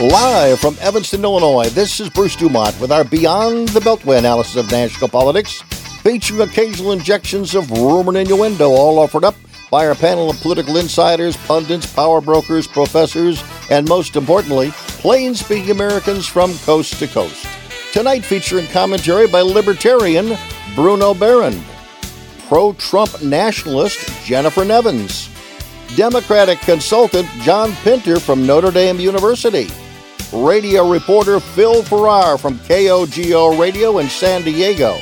Live from Evanston, Illinois, this is Bruce Dumont with our Beyond the Beltway analysis of national politics, featuring occasional injections of rumor and innuendo, all offered up by our panel of political insiders, pundits, power brokers, professors, and most importantly, plain speaking Americans from coast to coast. Tonight, featuring commentary by libertarian Bruno Behrend, pro Trump nationalist Jennifer Nevins, Democratic consultant John Pinter from Notre Dame University radio reporter Phil Farrar from KOGO Radio in San Diego,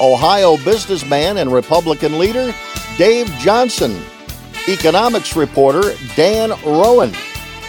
Ohio businessman and Republican leader Dave Johnson, economics reporter Dan Rowan,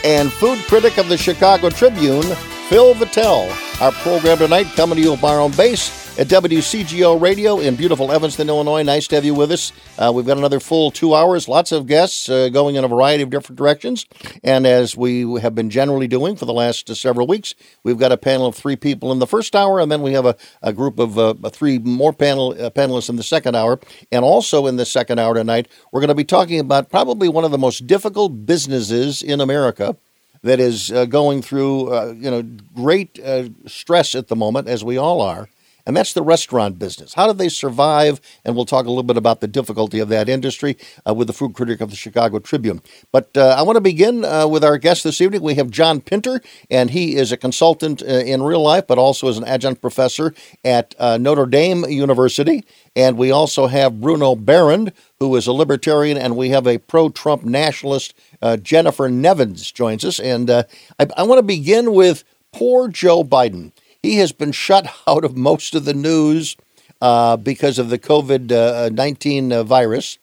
and food critic of the Chicago Tribune, Phil Vettel. Our program tonight coming to you from our own base at WCGO Radio in beautiful Evanston, Illinois. Nice to have you with us. Uh, we've got another full two hours, lots of guests uh, going in a variety of different directions. And as we have been generally doing for the last uh, several weeks, we've got a panel of three people in the first hour, and then we have a, a group of uh, three more panel uh, panelists in the second hour. And also in the second hour tonight, we're going to be talking about probably one of the most difficult businesses in America that is uh, going through, uh, you know, great uh, stress at the moment, as we all are and that's the restaurant business. How do they survive? And we'll talk a little bit about the difficulty of that industry uh, with the food critic of the Chicago Tribune. But uh, I want to begin uh, with our guest this evening. We have John Pinter, and he is a consultant uh, in real life, but also is an adjunct professor at uh, Notre Dame University. And we also have Bruno Behrend, who is a libertarian, and we have a pro Trump nationalist, uh, Jennifer Nevins, joins us. And I, I want to begin with poor Joe Biden. He has been shut out of most of the news uh, because of the COVID 19 uh, virus.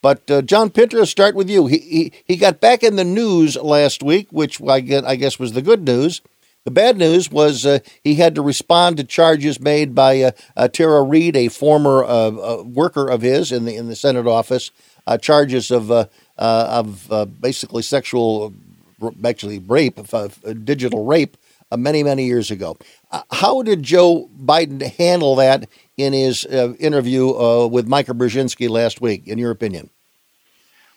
But uh, John Pinter, I'll start with you. He, he, he got back in the news last week, which I, get, I guess was the good news. The bad news was uh, he had to respond to charges made by uh, uh, Tara Reade, a former uh, worker of his in the in the Senate office, charges of of basically sexual, actually rape, digital rape, many many years ago. Uh, how did Joe Biden handle that in his uh, interview uh, with Mika Brzezinski last week, in your opinion?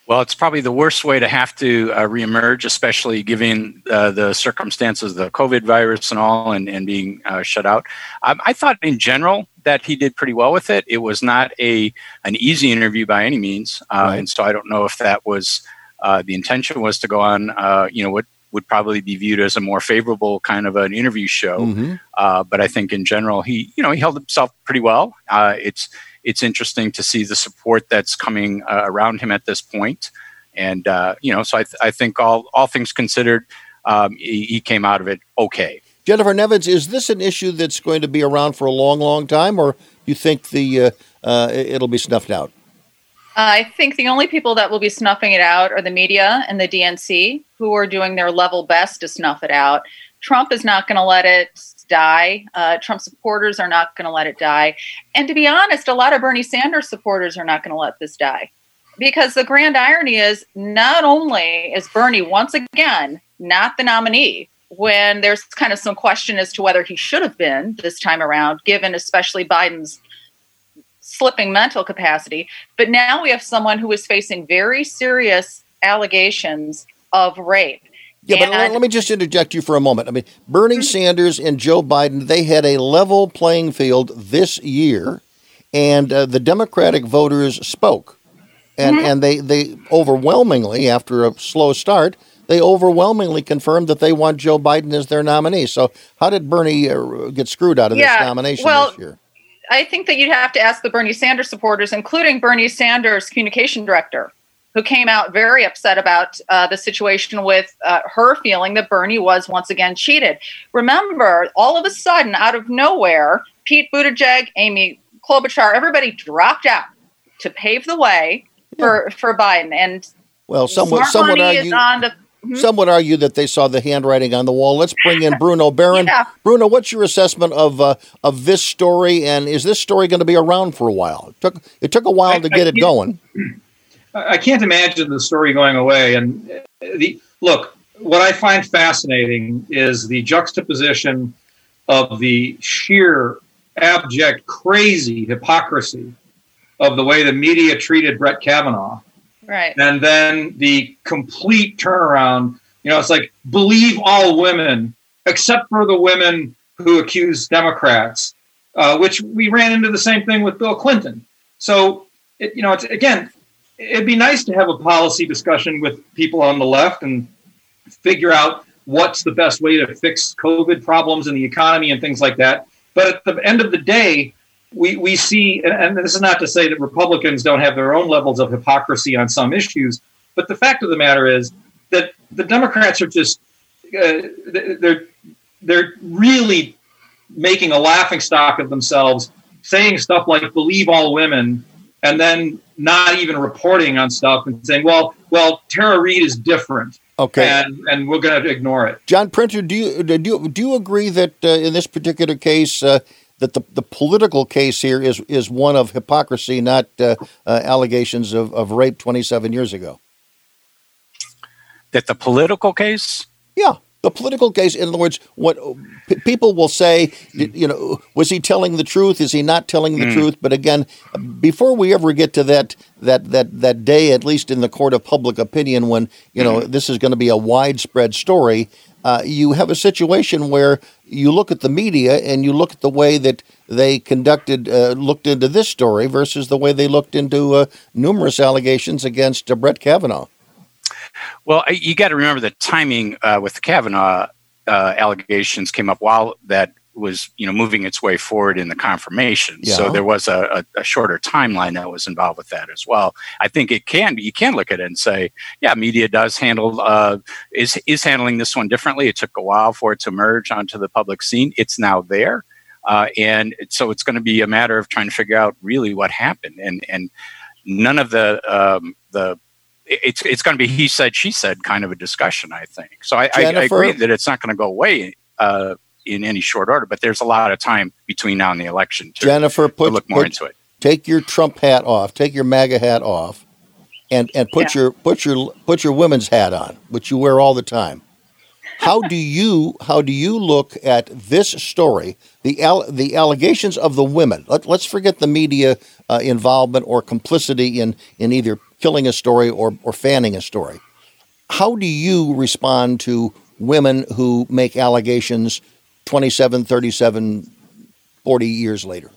Well, it's probably the worst way to have to uh, reemerge, especially given uh, the circumstances, the COVID virus and all, and, and being uh, shut out. Um, I thought in general that he did pretty well with it. It was not a an easy interview by any means, uh, right. and so I don't know if that was uh, the intention was to go on, uh, you know, what would probably be viewed as a more favorable kind of an interview show. Mm-hmm. Uh, but I think in general, he you know he held himself pretty well. Uh, it's it's interesting to see the support that's coming uh, around him at this point, and uh, you know, so I, th- I think all all things considered, um, he, he came out of it okay. Jennifer Nevins, is this an issue that's going to be around for a long, long time, or do you think the uh, uh, it'll be snuffed out? I think the only people that will be snuffing it out are the media and the DNC, who are doing their level best to snuff it out. Trump is not going to let it die. Uh, Trump supporters are not going to let it die. And to be honest, a lot of Bernie Sanders supporters are not going to let this die. Because the grand irony is not only is Bernie once again not the nominee, when there's kind of some question as to whether he should have been this time around, given especially Biden's slipping mental capacity. But now we have someone who is facing very serious allegations of rape. Yeah, and but let me just interject you for a moment. I mean, Bernie mm-hmm. Sanders and Joe Biden, they had a level playing field this year, and uh, the Democratic voters spoke. And, mm-hmm. and they, they overwhelmingly, after a slow start, they overwhelmingly confirmed that they want Joe Biden as their nominee. So, how did Bernie uh, get screwed out of yeah, this nomination well, this year? I think that you'd have to ask the Bernie Sanders supporters, including Bernie Sanders' communication director, who came out very upset about uh, the situation with uh, her feeling that Bernie was once again cheated. Remember, all of a sudden, out of nowhere, Pete Buttigieg, Amy Klobuchar, everybody dropped out to pave the way for, for Biden. And well, someone, someone argue, on the Mm-hmm. Some would argue that they saw the handwriting on the wall. Let's bring in Bruno Behrend. yeah. Bruno, what's your assessment of uh, of this story, and is this story going to be around for a while? It took it took a while I, to get it going. I can't imagine the story going away. And uh, the look, what I find fascinating is the juxtaposition of the sheer abject, crazy hypocrisy of the way the media treated Brett Kavanaugh Right. And then the complete turnaround, you know, it's like believe all women except for the women who accuse Democrats, uh, which we ran into the same thing with Bill Clinton. So, it, you know, it's, again, it'd be nice to have a policy discussion with people on the left and figure out what's the best way to fix COVID problems in the economy and things like that. But at the end of the day, we, we see, and this is not to say that Republicans don't have their own levels of hypocrisy on some issues, but the fact of the matter is that the Democrats are just uh, they're they're really making a laughing stock of themselves, saying stuff like "believe all women," and then not even reporting on stuff and saying, "Well, well, Tara Reade is different." Okay, and and we're going to ignore it. John Pinter, do you do you, do you agree that uh, in this particular case? Uh, that the, the political case here is is one of hypocrisy, not uh, uh, allegations of, of rape 27 years ago. That the political case? Yeah the political case. In other words, what p- people will say, you know, was he telling the truth? Is he not telling the mm. truth? But again, before we ever get to that that that that day, at least in the court of public opinion, when you know mm. this is going to be a widespread story, uh, you have a situation where you look at the media and you look at the way that they conducted uh, looked into this story versus the way they looked into uh, numerous allegations against uh, Brett Kavanaugh. Well, you got to remember the timing uh, with the Kavanaugh uh, allegations came up while that was you know moving its way forward in the confirmation. Yeah. So there was a, a, a, shorter timeline that was involved with that as well. I think it can you can look at it and say, yeah, media does handle uh, is is handling this one differently. It took a while for it to emerge onto the public scene. It's now there, uh, and so it's going to be a matter of trying to figure out really what happened and and none of the um, the it's it's going to be he said she said kind of a discussion. I think so. I, I, I agree that it's not going to go away uh, in any short order, but there's a lot of time between now and the election to, Jennifer, put, to look more put, into it. Take your Trump hat off. Take your MAGA hat off, and and put yeah. your put your put your women's hat on, which you wear all the time. How do you how do you look at this story? The al- the allegations of the women. Let, us forget the media uh, involvement or complicity in in either killing a story or, or fanning a story. How do you respond to women who make allegations 27, 37, 40 years later?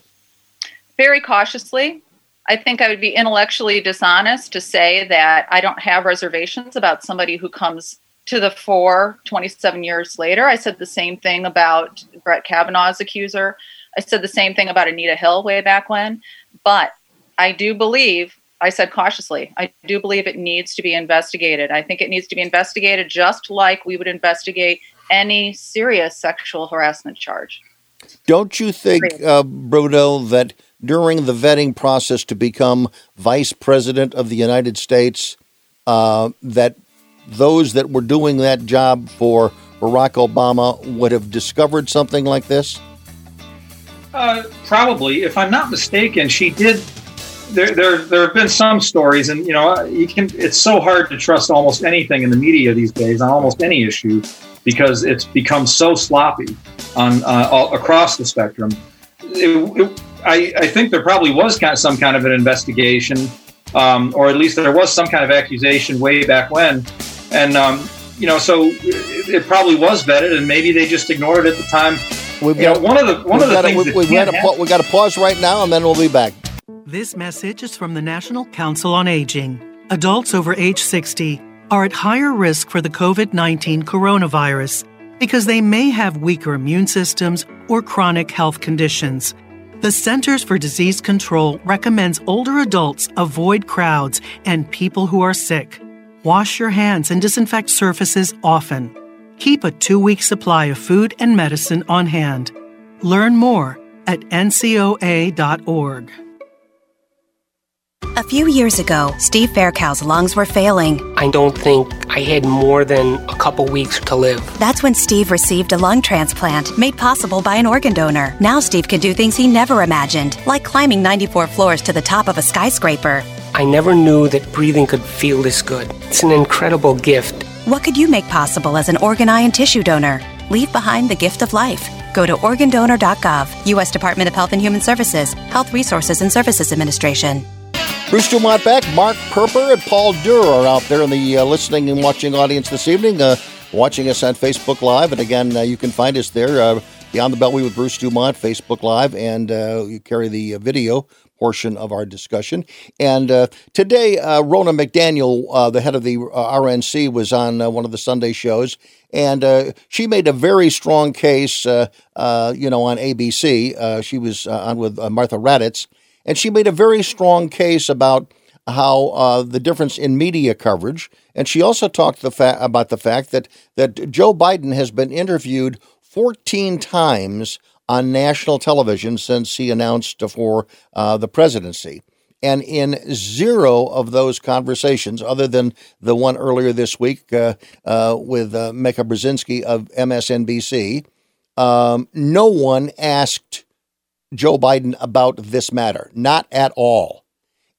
Very cautiously. I think I would be intellectually dishonest to say that I don't have reservations about somebody who comes to the fore 27 years later. I said the same thing about Brett Kavanaugh's accuser. I said the same thing about Anita Hill way back when. But I do believe I said cautiously. I do believe it needs to be investigated. I think it needs to be investigated just like we would investigate any serious sexual harassment charge. Don't you think, uh, Bruno, that during the vetting process to become vice president of the United States, uh, that those that were doing that job for Barack Obama would have discovered something like this? Uh, probably. If I'm not mistaken, she did there, there, there have been some stories, and you know, you can. It's so hard to trust almost anything in the media these days on almost any issue because it's become so sloppy on uh, all, across the spectrum. It, it, I, I, think there probably was kind of some kind of an investigation, um, or at least there was some kind of accusation way back when, and um, you know, so it, it, probably was vetted, and maybe they just ignored it at the time. We've got, know, one of the one of the things we, we've, got to, we got to pause right now, and then we'll be back. This message is from the National Council on Aging. Adults over age 60 are at higher risk for the COVID 19 coronavirus because they may have weaker immune systems or chronic health conditions. The Centers for Disease Control recommends older adults avoid crowds and people who are sick. Wash your hands and disinfect surfaces often. Keep a two week supply of food and medicine on hand. Learn more at ncoa.org. A few years ago, Steve Faircow's lungs were failing. I don't think I had more than a couple weeks to live. That's when Steve received a lung transplant made possible by an organ donor. Now Steve can do things he never imagined, like climbing 94 floors to the top of a skyscraper. I never knew that breathing could feel this good. It's an incredible gift. What could you make possible as an organ, eye, and tissue donor? Leave behind the gift of life. Go to organdonor.gov, U.S. Department of Health and Human Services, Health Resources and Services Administration. Bruce Dumont back. Mark Perper and Paul Durr are out there in the uh, listening and watching audience this evening. Uh, watching us on Facebook Live. And again, uh, you can find us there, uh, Beyond the Beltway with Bruce Dumont, Facebook Live, and uh, you carry the uh, video portion of our discussion. And uh, today, uh, Ronna McDaniel, uh, the head of the RNC, was on one of the Sunday shows, and she made a very strong case, you know, on ABC. she was on with Martha Raddatz, and she made a very strong case about how the difference in media coverage, and she also talked the fa- about the fact that that Joe Biden has been interviewed 14 times on national television since he announced for uh, the presidency. And in zero of those conversations, other than the one earlier this week uh, uh, with uh, Mika Brzezinski of MSNBC, um, no one asked Joe Biden about this matter, not at all.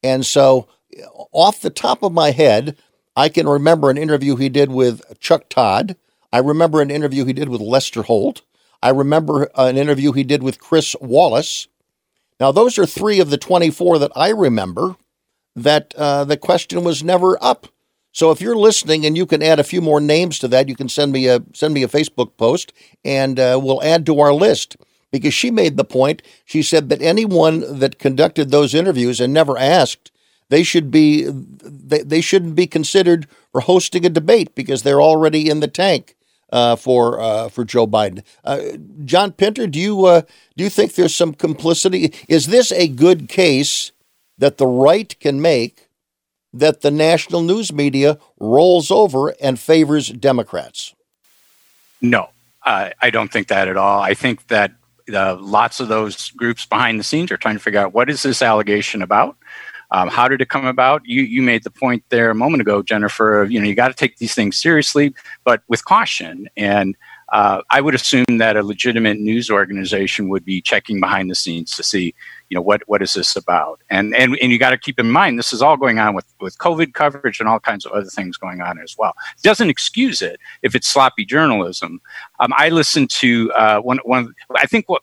And so, off the top of my head, I can remember an interview he did with Chuck Todd. I remember an interview he did with Lester Holt. I remember an interview he did with Chris Wallace. Now, those are three of the 24 that I remember that uh, the question was never up. So if you're listening and you can add a few more names to that, you can send me a send me a Facebook post and uh, we'll add to our list because she made the point. She said that anyone that conducted those interviews and never asked, they should be they, they shouldn't be considered for hosting a debate because they're already in the tank uh, for uh, for Joe Biden. Uh, John Pinter, do you uh, do you think there's some complicity? Is this a good case that the right can make that the national news media rolls over and favors Democrats? No, I don't think that at all. I think that uh, lots of those groups behind the scenes are trying to figure out what is this allegation about um, how did it come about? You you made the point there a moment ago, Jennifer. You know, you got to take these things seriously, but with caution. And uh, I would assume that a legitimate news organization would be checking behind the scenes to see, you know, what what is this about? And and and you got to keep in mind this is all going on with with COVID coverage and all kinds of other things going on as well. It doesn't excuse it if it's sloppy journalism. Um, I listened to uh, one one. I think what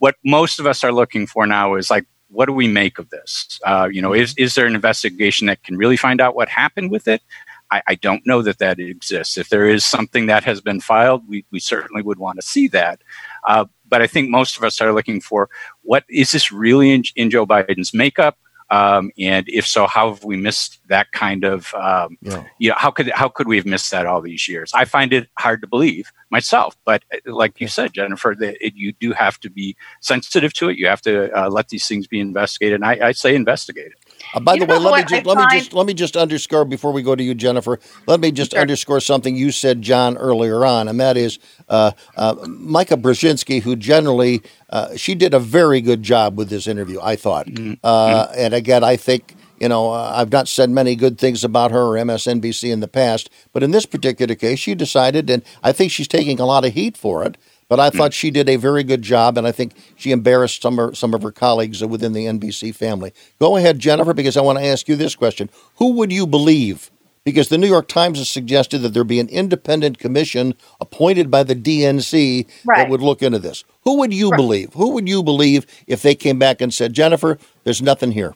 what most of us are looking for now is like what do we make of this? Uh, you know, is is there an investigation that can really find out what happened with it? I, I, don't know that that exists. If there is something that has been filed, we, we certainly would want to see that. Uh, but I think most of us are looking for what is this really in, in Joe Biden's makeup? Um, and if so, how have we missed that kind of? Um, yeah. You know, how could how could we have missed that all these years? I find it hard to believe myself, but uh, like you said, Jennifer, that it, you do have to be sensitive to it. You have to uh, let these things be investigated, and I, I say investigate it. Uh, by you the way, let me just let me just let me just underscore before we go to you, Jennifer. Let me just sure. underscore something you said, John, earlier on, and that is uh, uh, Mika Brzezinski, who generally uh, she did a very good job with this interview. I thought, mm-hmm. Uh, mm-hmm. and again, I think you know, uh, I've not said many good things about her or MSNBC in the past, but in this particular case, she decided, and I think she's taking a lot of heat for it, but I thought she did a very good job, and I think she embarrassed some of, some of her colleagues within the NBC family. Go ahead, Jennifer, because I want to ask you this question: Who would you believe? Because the New York Times has suggested that there be an independent commission appointed by the DNC right. that would look into this. Who would you right. believe? Who would you believe if they came back and said, Jennifer, there's nothing here?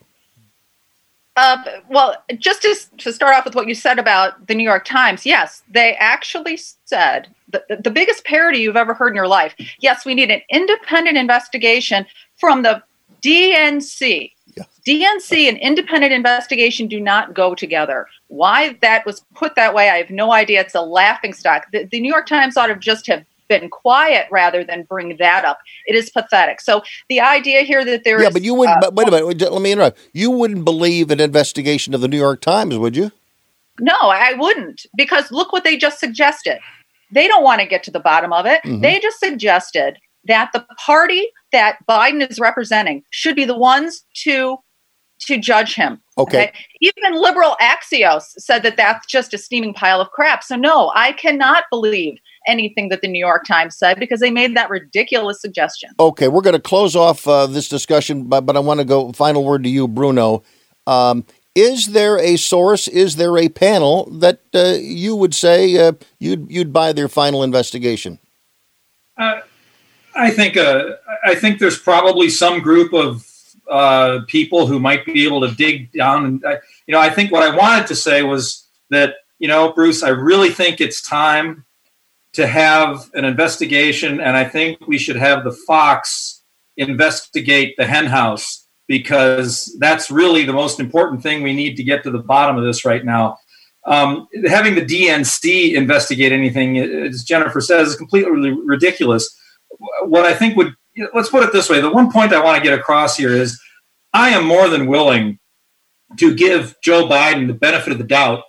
Uh, well, just to, to start off with what you said about the New York Times, yes, they actually said the, the biggest parody you've ever heard in your life. Yes, we need an independent investigation from the DNC. Yeah. DNC and independent investigation do not go together. Why that was put that way, I have no idea. It's a laughing stock. The, the New York Times ought to just have been quiet rather than bring that up. It is pathetic. So the idea here that there yeah, is, but you wouldn't. Uh, wait a minute. Let me interrupt. You wouldn't believe an investigation of the New York Times, would you? No, I wouldn't, because look what they just suggested. They don't want to get to the bottom of it. Mm-hmm. They just suggested that the party that Biden is representing should be the ones to to judge him. Okay. okay. Even liberal Axios said that that's just a steaming pile of crap. So no, I cannot believe anything that the New York Times said because they made that ridiculous suggestion. Okay, we're going to close off uh, this discussion, but, but I want to go final word to you, Bruno. Um, is there a source? Is there a panel that uh, you would say uh, you'd you'd buy their final investigation? Uh, I think uh, I think there's probably some group of uh, people who might be able to dig down. And you know, I think what I wanted to say was that you know, Bruce, I really think it's time to have an investigation, and I think we should have the Fox investigate the henhouse because that's really the most important thing we need to get to the bottom of this right now. Um, having the DNC investigate anything, as Jennifer says, is completely ridiculous. What I think would let's put it this way: the one point I want to get across here is I am more than willing to give Joe Biden the benefit of the doubt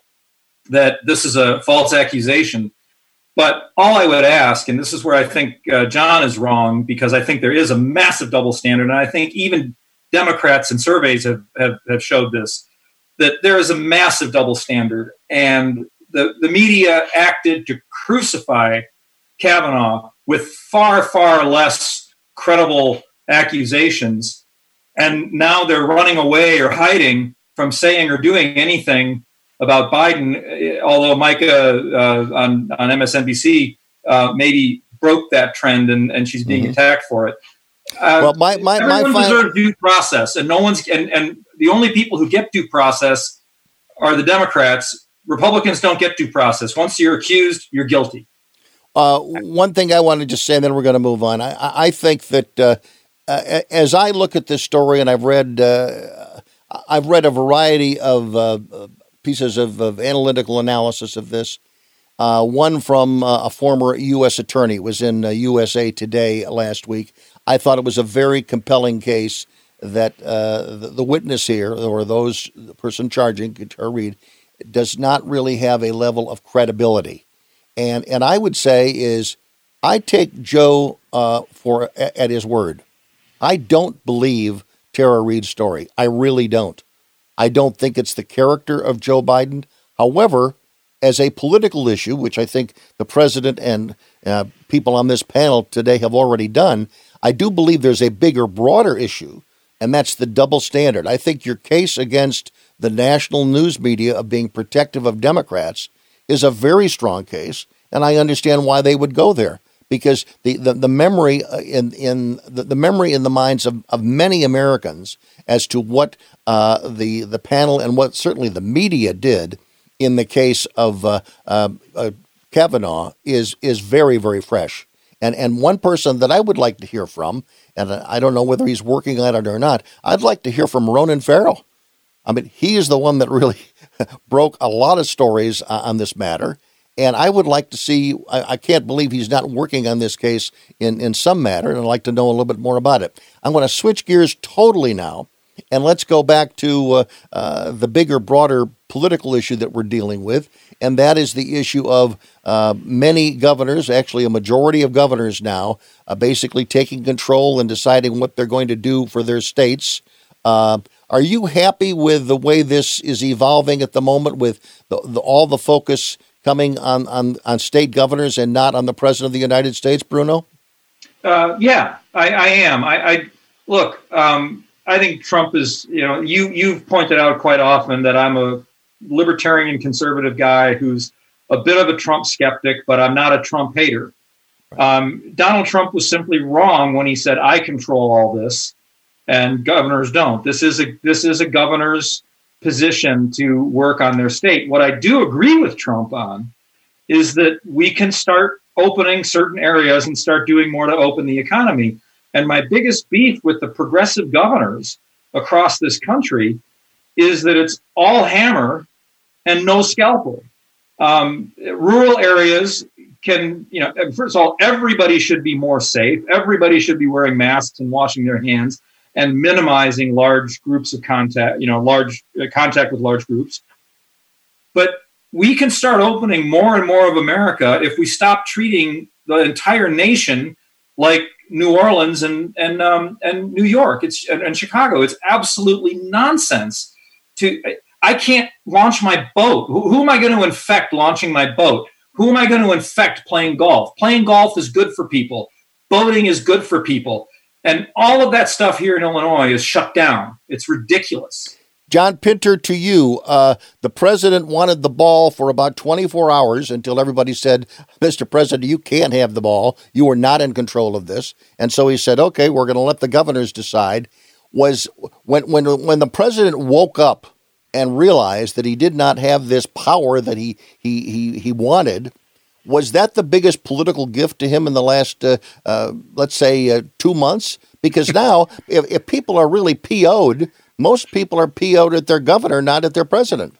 that this is a false accusation. But all I would ask, and this is where I think uh, John is wrong, because I think there is a massive double standard, and I think even Democrats and surveys have, have, have showed this, that there is a massive double standard. And the, the media acted to crucify Kavanaugh with far, far less credible accusations. And now they're running away or hiding from saying or doing anything about Biden, although Mika uh, on, on MSNBC uh, maybe broke that trend and, and she's being mm-hmm. attacked for it. Uh, well, my my my deserves due process, and no one's and, and the only people who get due process are the Democrats. Republicans don't get due process. Once you're accused, you're guilty. Uh, one thing I want to just say, and then we're going to move on. I, I think that uh, as I look at this story, and I've read uh, I've read a variety of uh, pieces of, of, analytical analysis of this. Uh, one from uh, a former U.S. attorney was in USA uh, Today last week. I thought it was a very compelling case that uh, the, the, witness here, or those the person charging, Tara Reade, does not really have a level of credibility. And and I would say is I take Joe uh, for at his word. I don't believe Tara Reade's story. I really don't. I don't think it's the character of Joe Biden. However, as a political issue, which I think the president and uh, people on this panel today have already done, I do believe there's a bigger, broader issue, and that's the double standard. I think your case against the national news media of being protective of Democrats is a very strong case, and I understand why they would go there because the, the, the memory uh, in in the, the memory in the minds of, of many Americans as to what uh, the the panel and what certainly the media did in the case of uh, uh, uh, Kavanaugh is is very very fresh. And and one person that I would like to hear from, and I don't know whether he's working on it or not. I'd like to hear from Ronan Farrow. I mean, he is the one that really broke a lot of stories on this matter. And I would like to see, I, I, can't believe he's not working on this case in, in some matter, and I'd like to know a little bit more about it. I'm going to switch gears totally now, and let's go back to uh, uh, the bigger, broader political issue that we're dealing with, and that is the issue of uh, many governors, actually a majority of governors now, uh, basically taking control and deciding what they're going to do for their states. Uh, are you happy with the way this is evolving at the moment, with the, the, all the focus coming on, on, on state governors and not on the president of the United States, Bruno? Uh, yeah, I, I am. I, I look. Um, I think Trump is. You know, you you've pointed out quite often that I'm a libertarian conservative guy who's a bit of a Trump skeptic, but I'm not a Trump hater. Um, Donald Trump was simply wrong when he said, "I control all this," and governors don't. This is a this is a governor's position to work on their state. What I do agree with Trump on is that we can start opening certain areas and start doing more to open the economy. And my biggest beef with the progressive governors across this country is that it's all hammer and no scalpel. Um, rural areas can, you know, first of all, everybody should be more safe. Everybody should be wearing masks and washing their hands and minimizing large groups of contact, you know, large uh, contact with large groups. But we can start opening more and more of America if we stop treating the entire nation like New Orleans and and um, and New York. It's and, and Chicago. It's absolutely nonsense. To I can't launch my boat. Who, who am I going to infect launching my boat? Who am I going to infect playing golf? Playing golf is good for people. Boating is good for people. And all of that stuff here in Illinois is shut down. It's ridiculous. John Pinter, to you, uh, the president wanted the ball for about 24 hours until everybody said, Mr. President, you can't have the ball. You are not in control of this. And so he said, okay, we're going to let the governors decide. Was when, when, when the president woke up and realized that he did not have this power that he, he, he, he wanted, Was that the biggest political gift to him in the last, uh, uh, let's say, uh, two months? Because now, if, if people are really PO'd, most people are PO'd at their governor, not at their president.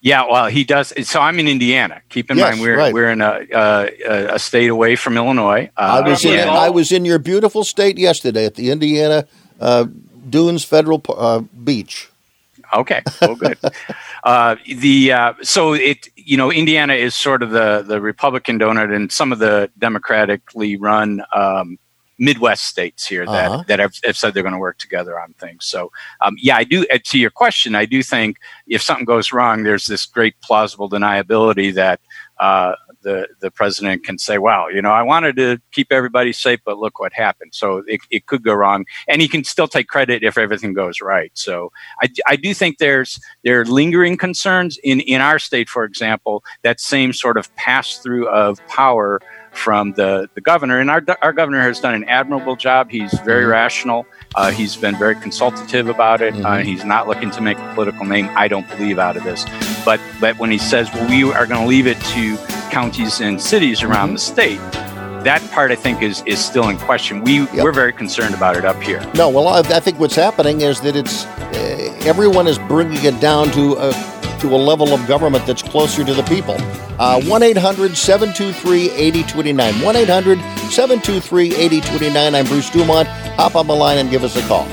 Yeah, well, he does. So I'm in Indiana. Keep in Yes, mind we're right. we're in a, a a state away from Illinois. I Uh, was in and- I was in your beautiful state yesterday at the Indiana uh, Dunes Federal uh, Beach. Okay, well, good. uh, the uh, so it you know Indiana is sort of the the Republican donut, and some of the democratically run um, Midwest states here that Uh-huh. that have, have said they're going to work together on things. So um, yeah, I do. uh, To your question, I do think if something goes wrong, there's this great plausible deniability that. Uh, the, the president can say, "Wow, you know, I wanted to keep everybody safe, but look what happened." So it, it could go wrong, and he can still take credit if everything goes right. So I, I do think there's there are lingering concerns in in our state, for example, that same sort of pass through of power from the the governor, and our our governor has done an admirable job. He's very Mhm. rational. Uh, he's been very consultative about it. Uh, Mhm. he's not looking to make a political name. I don't believe out of this, but but when he says, "Well, we are going to leave it to counties and cities around the state," that part I think is is still in question. We we're very concerned about it up here. No, well, I, I think what's happening is that it's uh, everyone is bringing it down to a, to a level of government that's closer to the people. Uh, 1 800 723 8029. 1 800 723 8029. I'm Bruce Dumont. Hop on the line and give us a call.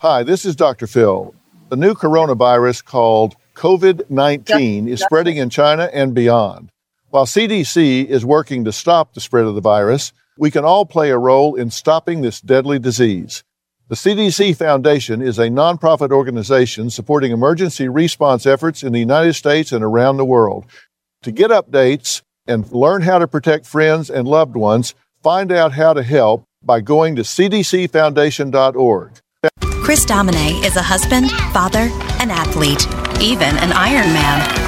Hi, this is Dr. Phil. The new coronavirus called COVID 19 is spreading in China and beyond. While CDC is working to stop the spread of the virus, we can all play a role in stopping this deadly disease. The CDC Foundation is a nonprofit organization supporting emergency response efforts in the United States and around the world. To get updates and learn how to protect friends and loved ones, find out how to help by going to cdcfoundation.org. Chris Domine is a husband, father, an athlete, even an Ironman.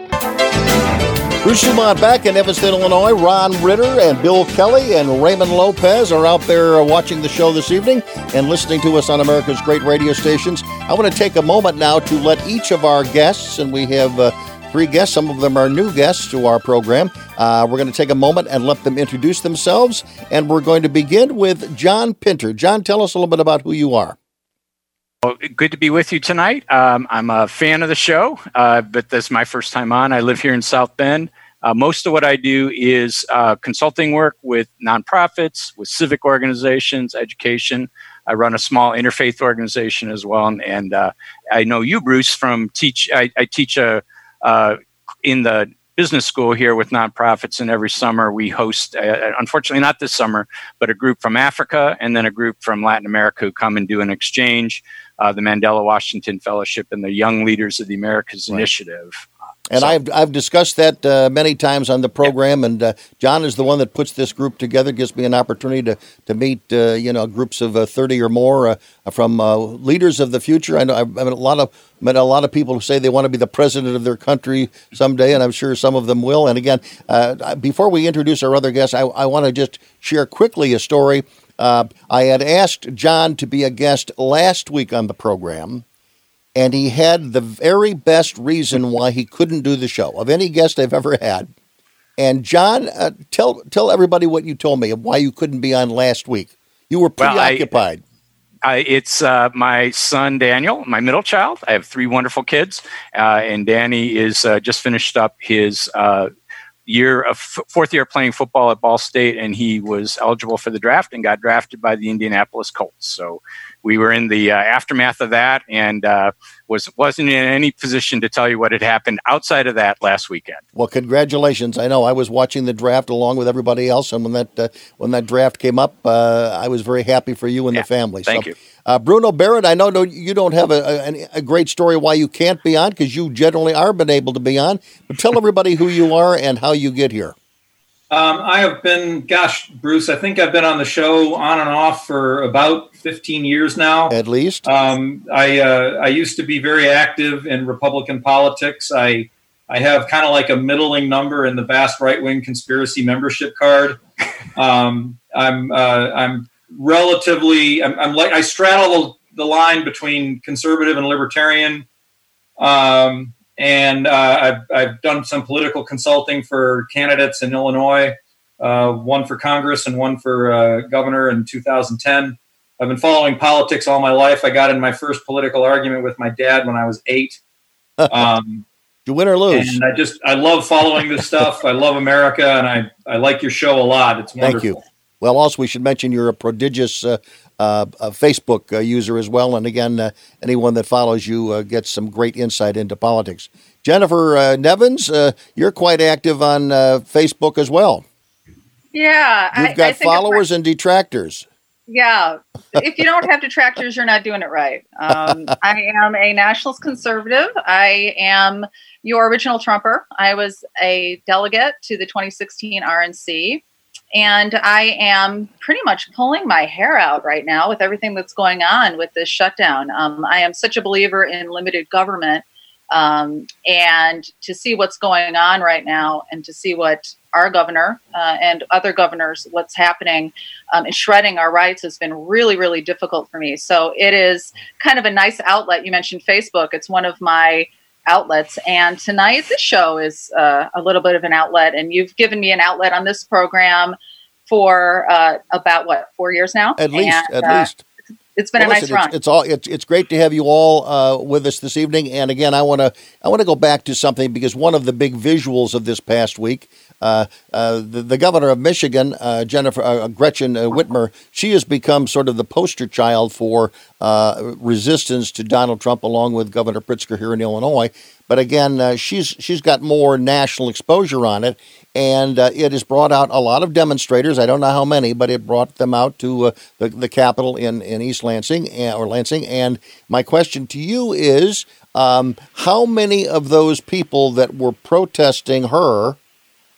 Bruce Dumont back in Evanston, Illinois. Ron Ritter and Bill Kelly and Raymond Lopez are out there uh, watching the show this evening and listening to us on America's great radio stations. I want to take a moment now to let each of our guests, and we have uh, three guests, some of them are new guests to our program. Uh, we're going to take a moment and let them introduce themselves, and we're going to begin with John Pinter. John, tell us a little bit about who you are. Well, good to be with you tonight. Um, I'm a fan of the show, uh, but this is my first time on. I live here in South Bend. Uh, most of what I do is uh, consulting work with nonprofits, with civic organizations, education. I run a small interfaith organization as well, and, and uh, I know you, Bruce, from teach. I, I teach a uh, in the business school here with nonprofits, and every summer we host. Uh, unfortunately, not this summer, but a group from Africa and then a group from Latin America who come and do an exchange. Uh, the Mandela Washington Fellowship and the Young Leaders of the Americas Initiative. And So- I've I've discussed that uh, many times on the program, and uh, John is the one that puts this group together. Gives me an opportunity to to meet uh, you know groups of uh, thirty or more uh, from uh, leaders of the future. I know I've met a lot of met a lot of people who say they want to be the president of their country someday, and I'm sure some of them will. And again, uh, before we introduce our other guests, I, I want to just share quickly a story. Uh, I had asked John to be a guest last week on the program and he had the very best reason why he couldn't do the show of any guest I've ever had. And John, uh, tell tell everybody what you told me of why you couldn't be on last week. You were Well, I- preoccupied. I, it's uh, my son Daniel, my middle child. I have three wonderful kids, uh, and Danny is uh, just finished up his uh, year of f- fourth year playing football at Ball State, and he was eligible for the draft and got drafted by the Indianapolis Colts. So we were in the uh, aftermath of that, and uh, was wasn't in any position to tell you what had happened outside of that last weekend. well, congratulations! I know I was watching the draft along with everybody else, and when that uh, when that draft came up, uh, I was very happy for you and Yeah, the family. thank so, you. Uh, Bruno Behrend, I know you don't have a, a, a great story why you can't be on because you generally are been able to be on. But tell everybody who you are and how you get here. Um, I have been, gosh, Bruce, I think I've been on the show on and off for about 15 years now. At least. Um, I, uh, I used to be very active in Republican politics. I, I have kind of like a middling number in the vast right wing conspiracy membership card. Um, I'm, uh, I'm relatively, I'm, I'm, like, I straddle the, line between conservative and libertarian. Um, and uh, I've, I've done some political consulting for candidates in Illinois, uh, one for Congress and one for uh, governor in 2010. I've been following politics all my life. I got in my first political argument with my dad when I was eight. Um, you win or lose. And I just I love following this stuff. I love America, and I I like your show a lot. It's wonderful. Thank you. Well, also we should mention you're a prodigious uh, uh, Facebook uh, user as well. And again, uh, anyone that follows you uh, gets some great insight into politics. Jennifer uh, Nevins, you're quite active on Facebook as well. Yeah, you've got I followers and detractors. Yeah, if you don't have detractors, you're not doing it right. Um, I am a nationalist conservative. I am your original Trumper. I was a delegate to the 2016 RNC. And I am pretty much pulling my hair out right now with everything that's going on with this shutdown. Um, I am such a believer in limited government. Um, and to see what's going on right now and to see what our governor uh, and other governors, what's happening um, in shredding our rights has been really, really difficult for me. So it is kind of a nice outlet. You mentioned Facebook. It's one of my outlets. And tonight, this show is uh, a little bit of an outlet. And you've given me an outlet on this program for uh, about what four years now. At least, and, at uh, least. It's been well, a nice listen, run. It's, it's, all. It's, it's great to have you all uh, with us this evening. And again, I want to I want to go back to something because one of the big visuals of this past week uh, uh, the, the, governor of Michigan, uh, Jennifer uh, Gretchen uh, Whitmer, she has become sort of the poster child for resistance to Donald Trump, along with Governor Pritzker here in Illinois. But again, she's she's got more national exposure on it, and it has brought out a lot of demonstrators. I don't know how many, but it brought them out to the, the Capitol in, in East Lansing or Lansing. And my question to you is, um, how many of those people that were protesting her?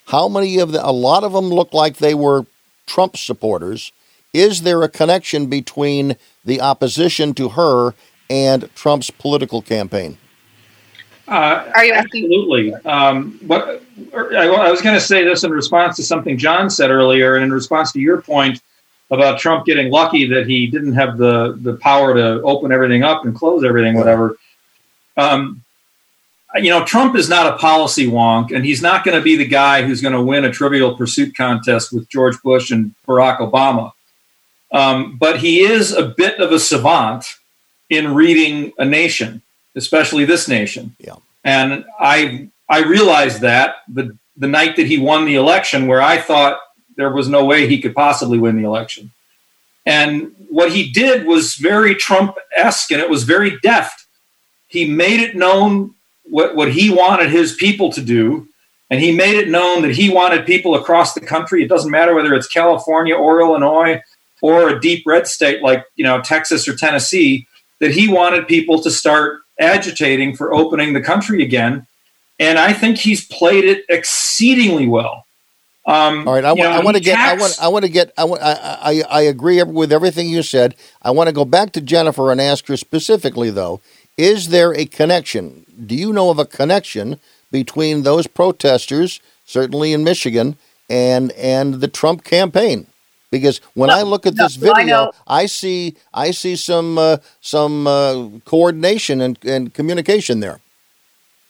How many of the, a lot of them look like they were Trump supporters. Is there a connection between the opposition to her and Trump's political campaign? Uh, Are you absolutely? Um, but I, I was going to say this in response to something John said earlier, and in response to your point about Trump getting lucky that he didn't have the the power to open everything up and close everything, whatever. Um, you know, Trump is not a policy wonk, and he's not going to be the guy who's going to win a trivial pursuit contest with George Bush and Barack Obama. Um, but he is a bit of a savant in reading a nation, especially this nation. Yeah. And I I realized that the the night that he won the election, where I thought there was no way he could possibly win the election. And what he did was very Trump esque, and it was very deft. He made it known what, what he wanted his people to do. And he made it known that he wanted people across the country. It doesn't matter whether it's California or Illinois or a deep red state like you know Texas or Tennessee, that he wanted people to start agitating for opening the country again. And I think he's played it exceedingly well. Um, All right, I, want, know, I want to get, I want, I want to get, I want, I, I, I agree with everything you said. I want to go back to Jennifer and ask her specifically, though, is there a connection? Do you know of a connection between those protesters, certainly in Michigan, and and the Trump campaign? Because when no, I look at no, this video, I, I, see I see some uh, some uh, coordination and, and communication there.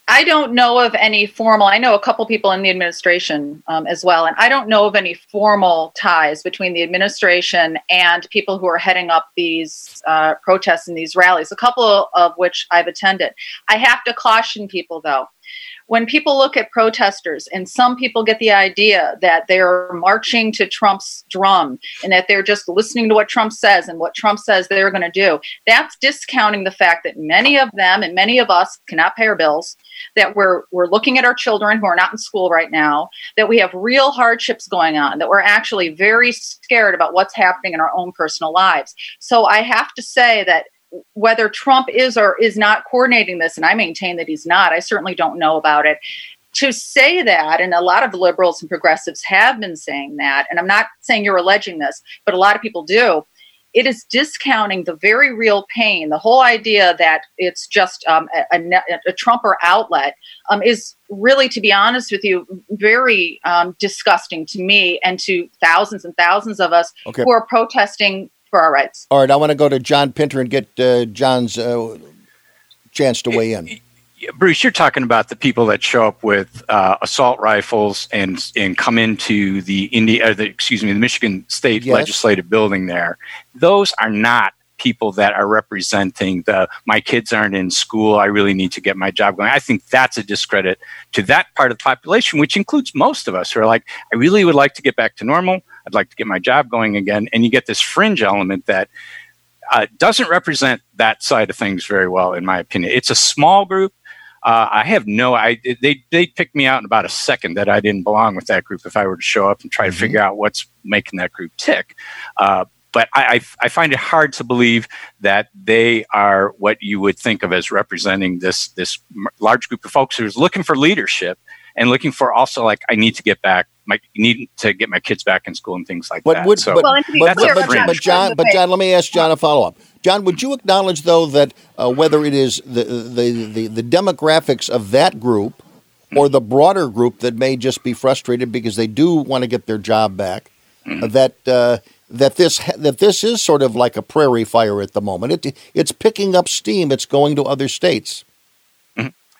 I don't know of any formal. I know a couple people in the administration um, as well, and I don't know of any formal ties between the administration and people who are heading up these uh, protests and these rallies. A couple of which I've attended. I have to caution people, though when people look at protesters and some people get the idea that they're marching to Trump's drum and that they're just listening to what Trump says and what Trump says they're going to do, that's discounting the fact that many of them and many of us cannot pay our bills, that we're we're looking at our children who are not in school right now, that we have real hardships going on, that we're actually very scared about what's happening in our own personal lives. So I have to say that whether Trump is or is not coordinating this, and I maintain that he's not, I certainly don't know about it. to say that, and a lot of liberals and progressives have been saying that, and I'm not saying you're alleging this, but a lot of people do. It is discounting the very real pain. The whole idea that it's just um, a, a, a, Trumper outlet um, is really, to be honest with you, very um, disgusting to me and to thousands and thousands of us okay. who are protesting for our rights. All right, I want to go to John Pinter and get uh, John's uh, chance to weigh in. Bruce, you're talking about the people that show up with uh, assault rifles and and come into the India, uh, the, excuse me, the Michigan State yes. Legislative Building. There, those are not people that are representing the my kids aren't in school. I really need to get my job going. I think that's a discredit to that part of the population which includes most of us who are like i really would like to get back to normal. I'd like to get my job going again. And you get this fringe element that uh, doesn't represent that side of things very well in my opinion. It's a small group uh, I have no. I they they picked me out in about a second that I didn't belong with that group if I were to show up and try to mm-hmm. figure out what's making that group tick. Uh, but I, I, I, find it hard to believe that they are what you would think of as representing this this large group of folks who's looking for leadership and looking for also like I need to get back my need to get my kids back in school and things like but that. Would, so but, well, but, but, but, John, but John, let me ask John a follow up. John, would you acknowledge though that uh, whether it is the, the the the demographics of that group or the broader group that may just be frustrated because they do want to get their job back, mm-hmm. that uh, that this that this is sort of like a prairie fire at the moment. It it's picking up steam. It's going to other states.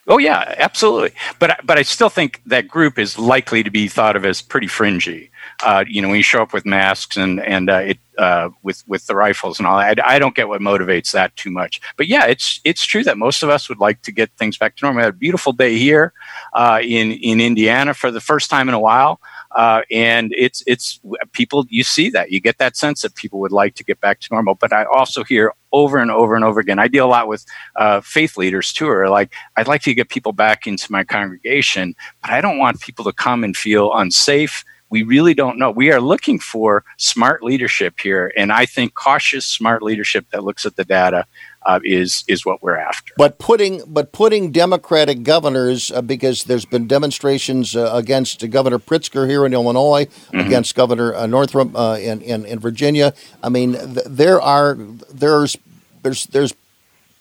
Oh yeah, absolutely. But but I still think that group is likely to be thought of as pretty fringy. Uh, you know, when you show up with masks and and uh, it uh, with with the rifles and all, I, I don't get what motivates that too much. But yeah, it's it's true that most of us would like to get things back to normal. We had a beautiful day here uh, in in Indiana for the first time in a while. Uh, and it's it's people you see that you get that sense that people would like to get back to normal but i also hear over and over and over again i deal a lot with uh, faith leaders too or like i'd like to get people back into my congregation but i don't want people to come and feel unsafe we really don't know we are looking for smart leadership here and i think cautious smart leadership that looks at the data uh, is is what we're after. But putting but putting Democratic governors uh, because there's been demonstrations uh, against Governor Pritzker here in Illinois, mm-hmm. against Governor uh, Northam uh, in, in, in Virginia. I mean, th- there are there's there's there's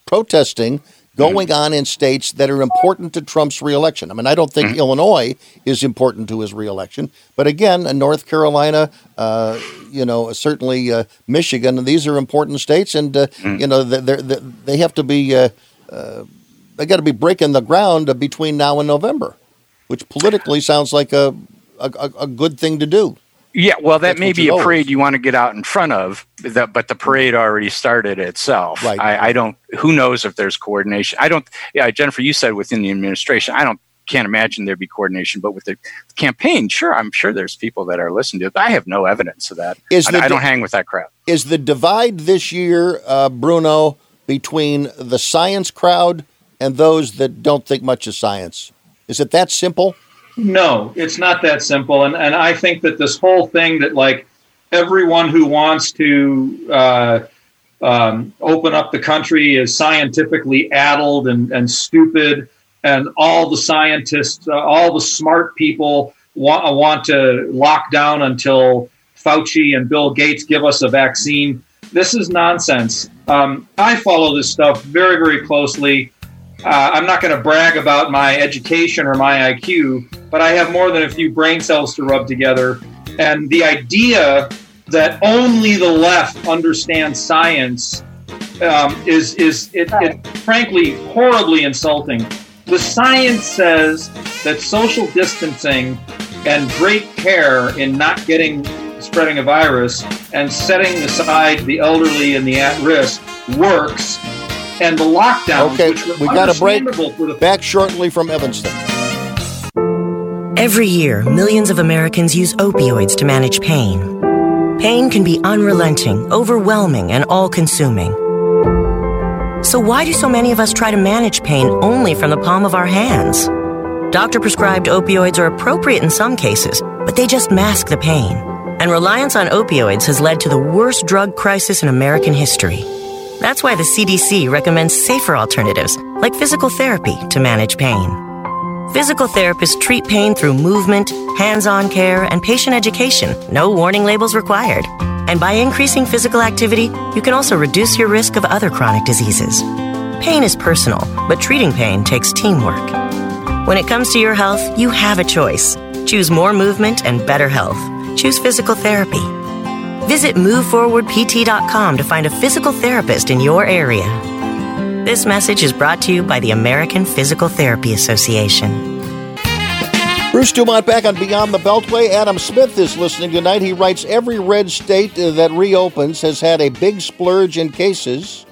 protesting going mm-hmm. on in states that are important to Trump's reelection. I mean, I don't think mm-hmm. Illinois is important to his reelection, but again, North Carolina, uh, you know, certainly uh, Michigan, these are important states, and uh, mm-hmm. you know, they they have to be uh, uh, they got to be breaking the ground between now and November, which politically sounds like a a, a good thing to do. Yeah, well, that That's may be a parade you want to get out in front of, but the parade already started itself. Right. I, I, don't. Who knows if there's coordination? I don't. Yeah, Jennifer, you said within the administration. I don't. Can't imagine there'd be coordination, but with the campaign, sure, I'm sure there's people that are listening to it. I have no evidence of that. Is I, I don't hang with that crowd. Is the divide this year, uh, Bruno, between the science crowd and those that don't think much of science? Is it that simple? No, it's not that simple. And and I think that this whole thing that like everyone who wants to uh, um, open up the country is scientifically addled and, and stupid, and all the scientists, uh, all the smart people want, want to lock down until Fauci and Bill Gates give us a vaccine. This is nonsense. Um, I follow this stuff very, very closely. Uh, I'm not going to brag about my education or my IQ, but I have more than a few brain cells to rub together. And the idea that only the left understands science um, is is it, it, frankly horribly insulting. The science says that social distancing and great care in not getting spreading a virus and setting aside the elderly and the at risk works and the lockdowns. Okay, we got a break. Back shortly from Evanston. Every year, millions of Americans use opioids to manage pain. Pain can be unrelenting, overwhelming, and all consuming. So, why do so many of us try to manage pain only from the palm of our hands? Doctor prescribed opioids are appropriate in some cases, but they just mask the pain. And reliance on opioids has led to the worst drug crisis in American history. That's why the CDC recommends safer alternatives, like physical therapy, to manage pain. Physical therapists treat pain through movement, hands on care, and patient education. No warning labels required. And by increasing physical activity, you can also reduce your risk of other chronic diseases. Pain is personal, but treating pain takes teamwork. When it comes to your health, you have a choice. Choose more movement and better health. Choose physical therapy. Visit moveforwardpt.com to find a physical therapist in your area. This message is brought to you by the American Physical Therapy Association. Bruce Dumont back on Beyond the Beltway. Adam Smith is listening tonight. He writes Every red state that reopens has had a big splurge in cases.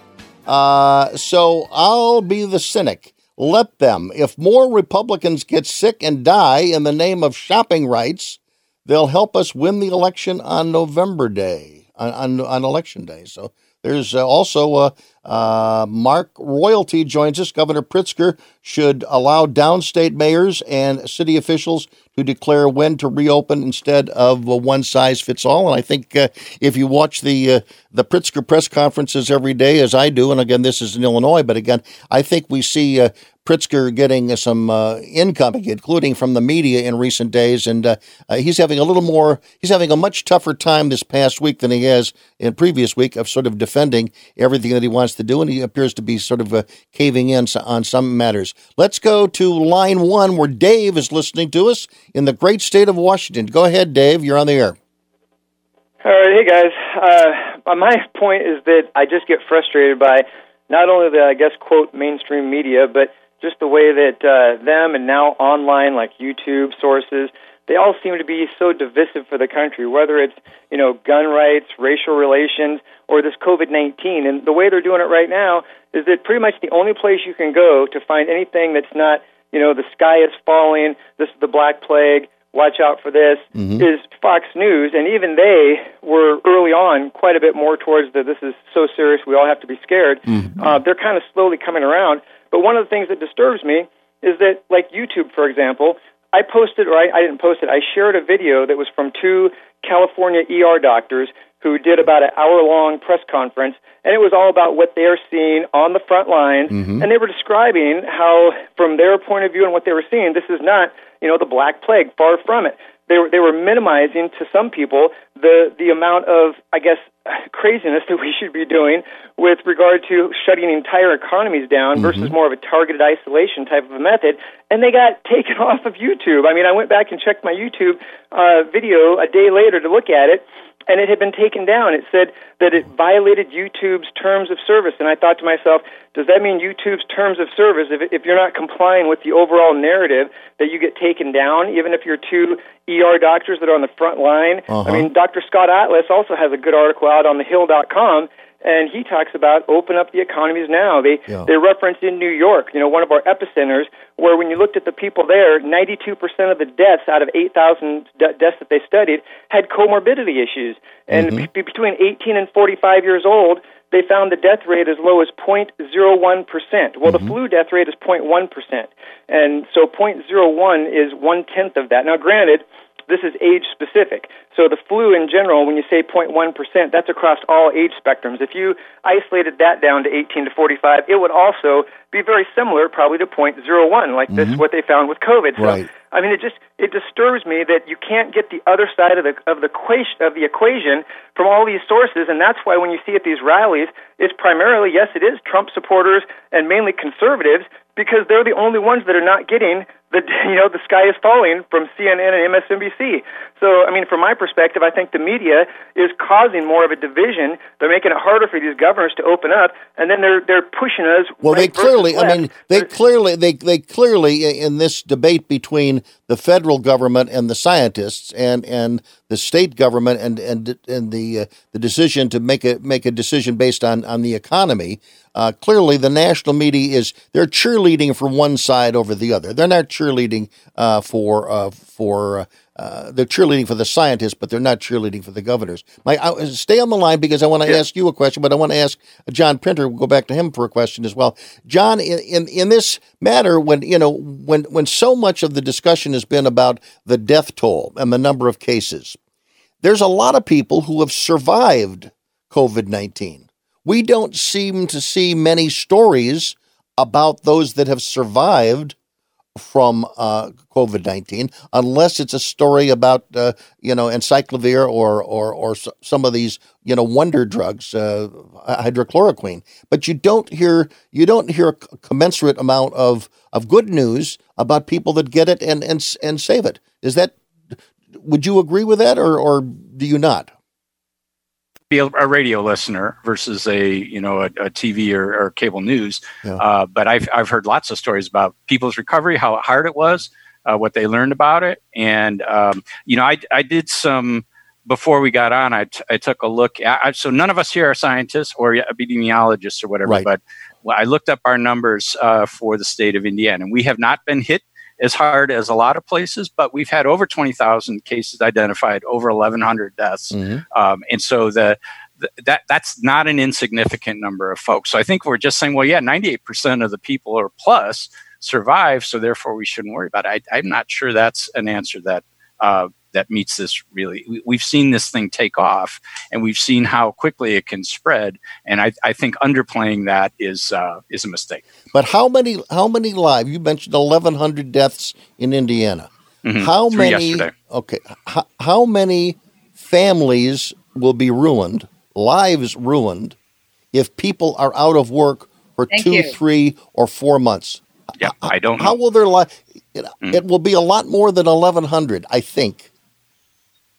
Uh, so I'll be the cynic. Let them. If more Republicans get sick and die in the name of shopping rights, they'll help us win the election on November Day, on, on, on election day. So there's uh, also uh, uh, Mark Royalty joins us. Governor Pritzker should allow downstate mayors and city officials to declare when to reopen instead of one size fits all. And I think uh, if you watch the uh, the Pritzker press conferences every day, as I do, and again this is in Illinois, but again I think we see uh, Pritzker getting some uh, income, including from the media in recent days, and uh, uh, he's having a little more. He's having a much tougher time this past week than he has in previous week of sort of defending everything that he wants to do, and he appears to be sort of uh, caving in on some matters. Let's go to line one, where Dave is listening to us in the great state of Washington. Go ahead, Dave. You're on the air. All right, hey guys. Uh, my point is that I just get frustrated by not only the, I guess, quote mainstream media, but just the way that uh, them and now online like YouTube sources, they all seem to be so divisive for the country, whether it's you know gun rights, racial relations, or this COVID-19. And the way they're doing it right now is that pretty much the only place you can go to find anything that's not you know the sky is falling, this is the Black Plague, watch out for this, mm-hmm. is Fox News, and even they were early on quite a bit more towards the this is so serious we all have to be scared. Mm-hmm. Uh, they're kind of slowly coming around. But one of the things that disturbs me is that, like YouTube, for example, I posted, or I, I didn't post it, I shared a video that was from two California ER doctors who did about an hour long press conference, and it was all about what they're seeing on the front lines. Mm-hmm. And they were describing how, from their point of view and what they were seeing, this is not, you know, the Black Plague, far from it they were they were minimizing to some people the the amount of I guess craziness that we should be doing with regard to shutting entire economies down mm-hmm. versus more of a targeted isolation type of a method. And they got taken off of YouTube. I mean, I went back and checked my YouTube uh, video a day later to look at it, and it had been taken down. It said that it violated YouTube's terms of service, and I thought to myself, does that mean YouTube's terms of service, if, if you're not complying with the overall narrative, that you get taken down, even if you're two ER doctors that are on the front line? Uh-huh. I mean, Dr. Scott Atlas also has a good article out on thehill.com and he talks about open up the economies now. They yeah. they reference in New York, you know, one of our epicenters, where when you looked at the people there, 92% of the deaths out of 8,000 de- deaths that they studied had comorbidity issues, and mm-hmm. be- between 18 and 45 years old, they found the death rate as low as 0.01%. Well, mm-hmm. the flu death rate is 0.1%, and so 0.01 is one tenth of that. Now, granted this is age specific. So the flu in general, when you say 0.1%, that's across all age spectrums. If you isolated that down to 18 to 45, it would also be very similar, probably to 0.01, like mm-hmm. this what they found with COVID. So, right. I mean, it just it disturbs me that you can't get the other side of the of the equation of the equation from all these sources, and that's why when you see at these rallies, it's primarily yes, it is Trump supporters and mainly conservatives because they're the only ones that are not getting the you know the sky is falling from CNN and MSNBC. So I mean, from my perspective, I think the media is causing more of a division. They're making it harder for these governors to open up, and then they're they're pushing us. Well, right they clearly, I mean, they clearly, they they clearly in this debate between the federal government and the scientists, and and the state government, and and and the uh, the decision to make a make a decision based on on the economy. Uh, clearly, the national media is they're cheerleading for one side over the other. They're not cheerleading uh, for uh, for uh, uh, they're cheerleading for the scientists, but they're not cheerleading for the governors. My, I, stay on the line because I want to yeah. ask you a question, but I want to ask John Pinter. We'll go back to him for a question as well. John, in, in, in this matter, when you know when when so much of the discussion has been about the death toll and the number of cases, there's a lot of people who have survived COVID nineteen. We don't seem to see many stories about those that have survived from uh, COVID nineteen, unless it's a story about uh, you know encyclovir or or or some of these you know wonder drugs, uh, hydrochloroquine. But you don't hear you don't hear a commensurate amount of of good news about people that get it and and and save it. Is that would you agree with that, or or do you not? be a, a, radio listener versus a you know a, a TV or, or, cable news. Yeah. Uh, but I've I've heard lots of stories about people's recovery, how hard it was, uh, what they learned about it, and um, you know I I did some before we got on. I, t- I took a look. At, I, so none of us here are scientists or epidemiologists or whatever, right. but I looked up our numbers uh, for the state of Indiana, and we have not been hit as hard as a lot of places, but we've had over 20,000 cases identified, over 1,100 deaths. Mm-hmm. Um, and so the, the, that that's not an insignificant number of folks. So I think we're just saying, well, yeah, 98% of the people or plus survive, so therefore we shouldn't worry about it. I, am not sure that's an answer that uh, that meets this really. We, have seen this thing take off, and we've seen how quickly it can spread. And I, I think underplaying that is uh, is a mistake. But how many how many live? You mentioned 1,100 deaths in Indiana. Mm-hmm. How Through many? Yesterday. Okay, how, how many families will be ruined, lives ruined, if people are out of work for Thank two, you. three, or four months? Yeah, I don't. How know. will their life? It, Mm. it will be a lot more than 1,100, I think.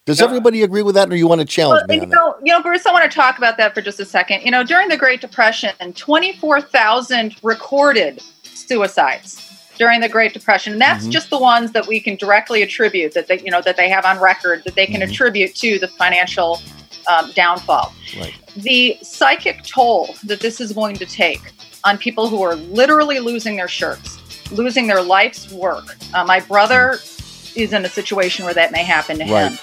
Does everybody agree with that, or you want to challenge Well, me you know, you know, Bruce, I want to talk about that for just a second. You know, during the Great Depression, 24,000 recorded suicides during the Great Depression. And that's Mhm. just the ones that we can directly attribute that they, you know, that they have on record that they can Mhm. attribute to the financial um, downfall. Right. The psychic toll that this is going to take on people who are literally losing their shirts, losing their life's work. Uh, my brother is in a situation where that may happen to Right. him.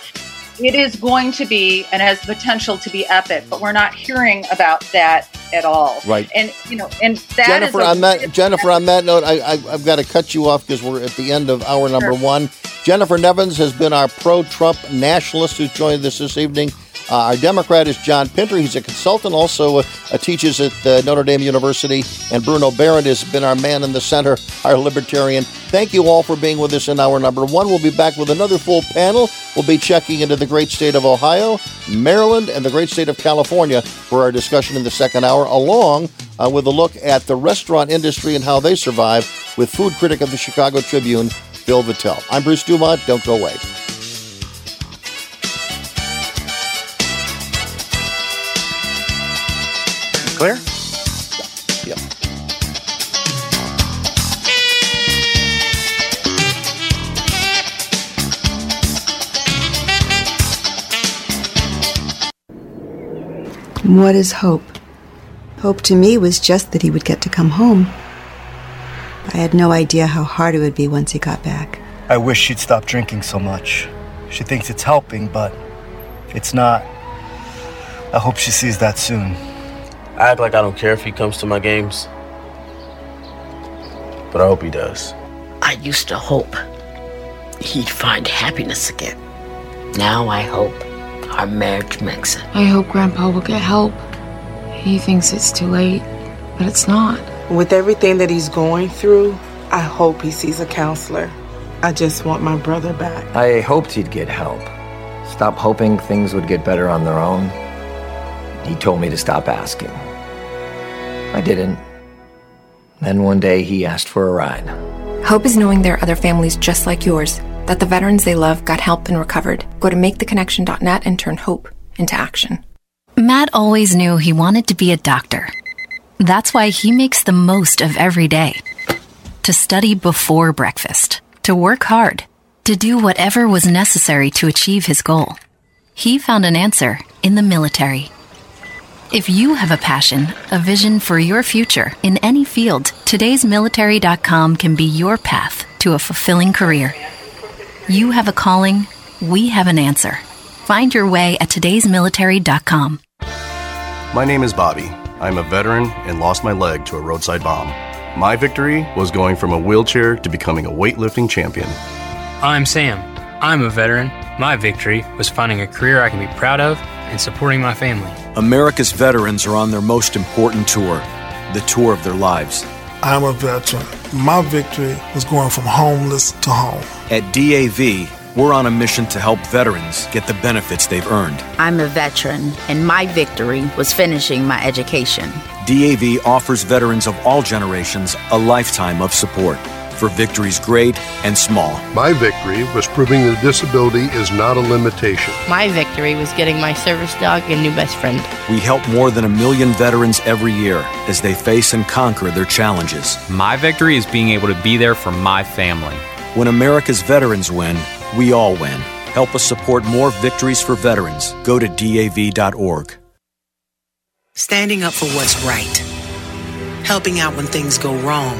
It is going to be and has the potential to be epic, but we're not hearing about that at all. Right. And you know, and that is Jennifer, a- on that Jennifer, on that note, I, I, I've got to cut you off because we're at the end of hour number one. Jennifer Nevins has been our pro-Trump nationalist who joined us this evening. Uh, our Democrat is John Pinter. He's a consultant, also uh, uh, teaches at uh, Notre Dame University. And Bruno Barron has been our man in the center, our libertarian. Thank you all for being with us in hour number one. We'll be back with another full panel. We'll be checking into the great state of Ohio, Maryland, and the great state of California for our discussion in the second hour, along uh, with a look at the restaurant industry and how they survive with food critic of the Chicago Tribune, Phil Vettel. I'm Bruce Dumont. Don't go away. Clear? Yep. What is hope? Hope to me was just that he would get to come home. I had no idea how hard it would be once he got back. I wish she'd stop drinking so much. She thinks it's helping, but it's not. I hope she sees that soon. I act like I don't care if he comes to my games. But I hope he does. I used to hope he'd find happiness again. Now I hope our marriage makes it. I hope Grandpa will get help. He thinks it's too late, but it's not. With everything that he's going through, I hope he sees a counselor. I just want my brother back. I hoped he'd get help. Stop hoping things would get better on their own. He told me to stop asking. I didn't. Then one day he asked for a ride. Hope is knowing there are other families just like yours, that the veterans they love got help and recovered. Go to maketheconnection.net and turn hope into action. Matt always knew he wanted to be a doctor. That's why he makes the most of every day. To study before breakfast, to work hard, to do whatever was necessary to achieve his goal. He found an answer in the military. If you have a passion, a vision for your future in any field, today'smilitary.com can be your path to a fulfilling career. You have a calling, we have an answer. Find your way at today'smilitary.com. My name is Bobby. I'm a veteran and lost my leg to a roadside bomb. My victory was going from a wheelchair to becoming a weightlifting champion. I'm Sam. I'm a veteran. My victory was finding a career I can be proud of and supporting my family. America's veterans are on their most important tour, the tour of their lives. I'm a veteran. My victory was going from homeless to home. At DAV, we're on a mission to help veterans get the benefits they've earned. I'm a veteran, and my victory was finishing my education. DAV offers veterans of all generations a lifetime of support for victories great and small. My victory was proving that disability is not a limitation. My victory was getting my service dog a new best friend. We help more than a million veterans every year as they face and conquer their challenges. My victory is being able to be there for my family. When America's veterans win, we all win. Help us support more victories for veterans. Go to DAV.org. Standing up for what's right. Helping out when things go wrong.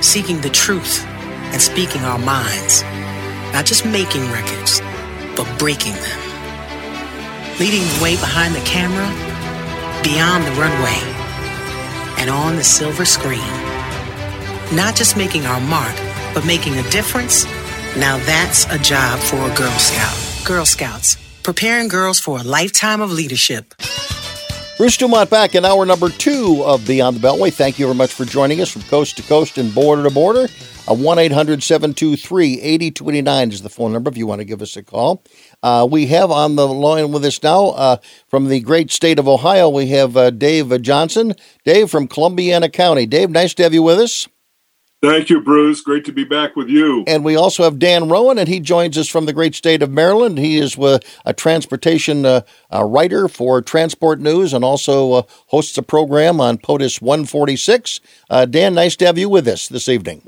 Seeking the truth and speaking our minds. Not just making records, but breaking them. Leading the way behind the camera, beyond the runway, and on the silver screen. Not just making our mark, but making a difference now that's a job for a Girl Scout. Girl Scouts, preparing girls for a lifetime of leadership. Bruce Dumont back in hour number two of Beyond the Beltway. Thank you very much for joining us from coast to coast and border to border. A 1 800 723 8289 is the phone number if you want to give us a call. Uh, we have on the line with us now uh, from the great state of Ohio, we have uh, Dave Johnson. Dave from Columbiana County. Dave, nice to have you with us. Thank you, Bruce. Great to be back with you. And we also have Dan Ronan, and he joins us from the great state of Maryland. He is uh, a transportation uh, a writer for Transport News and also uh, hosts a program on POTUS 146. Uh, Dan, nice to have you with us this evening.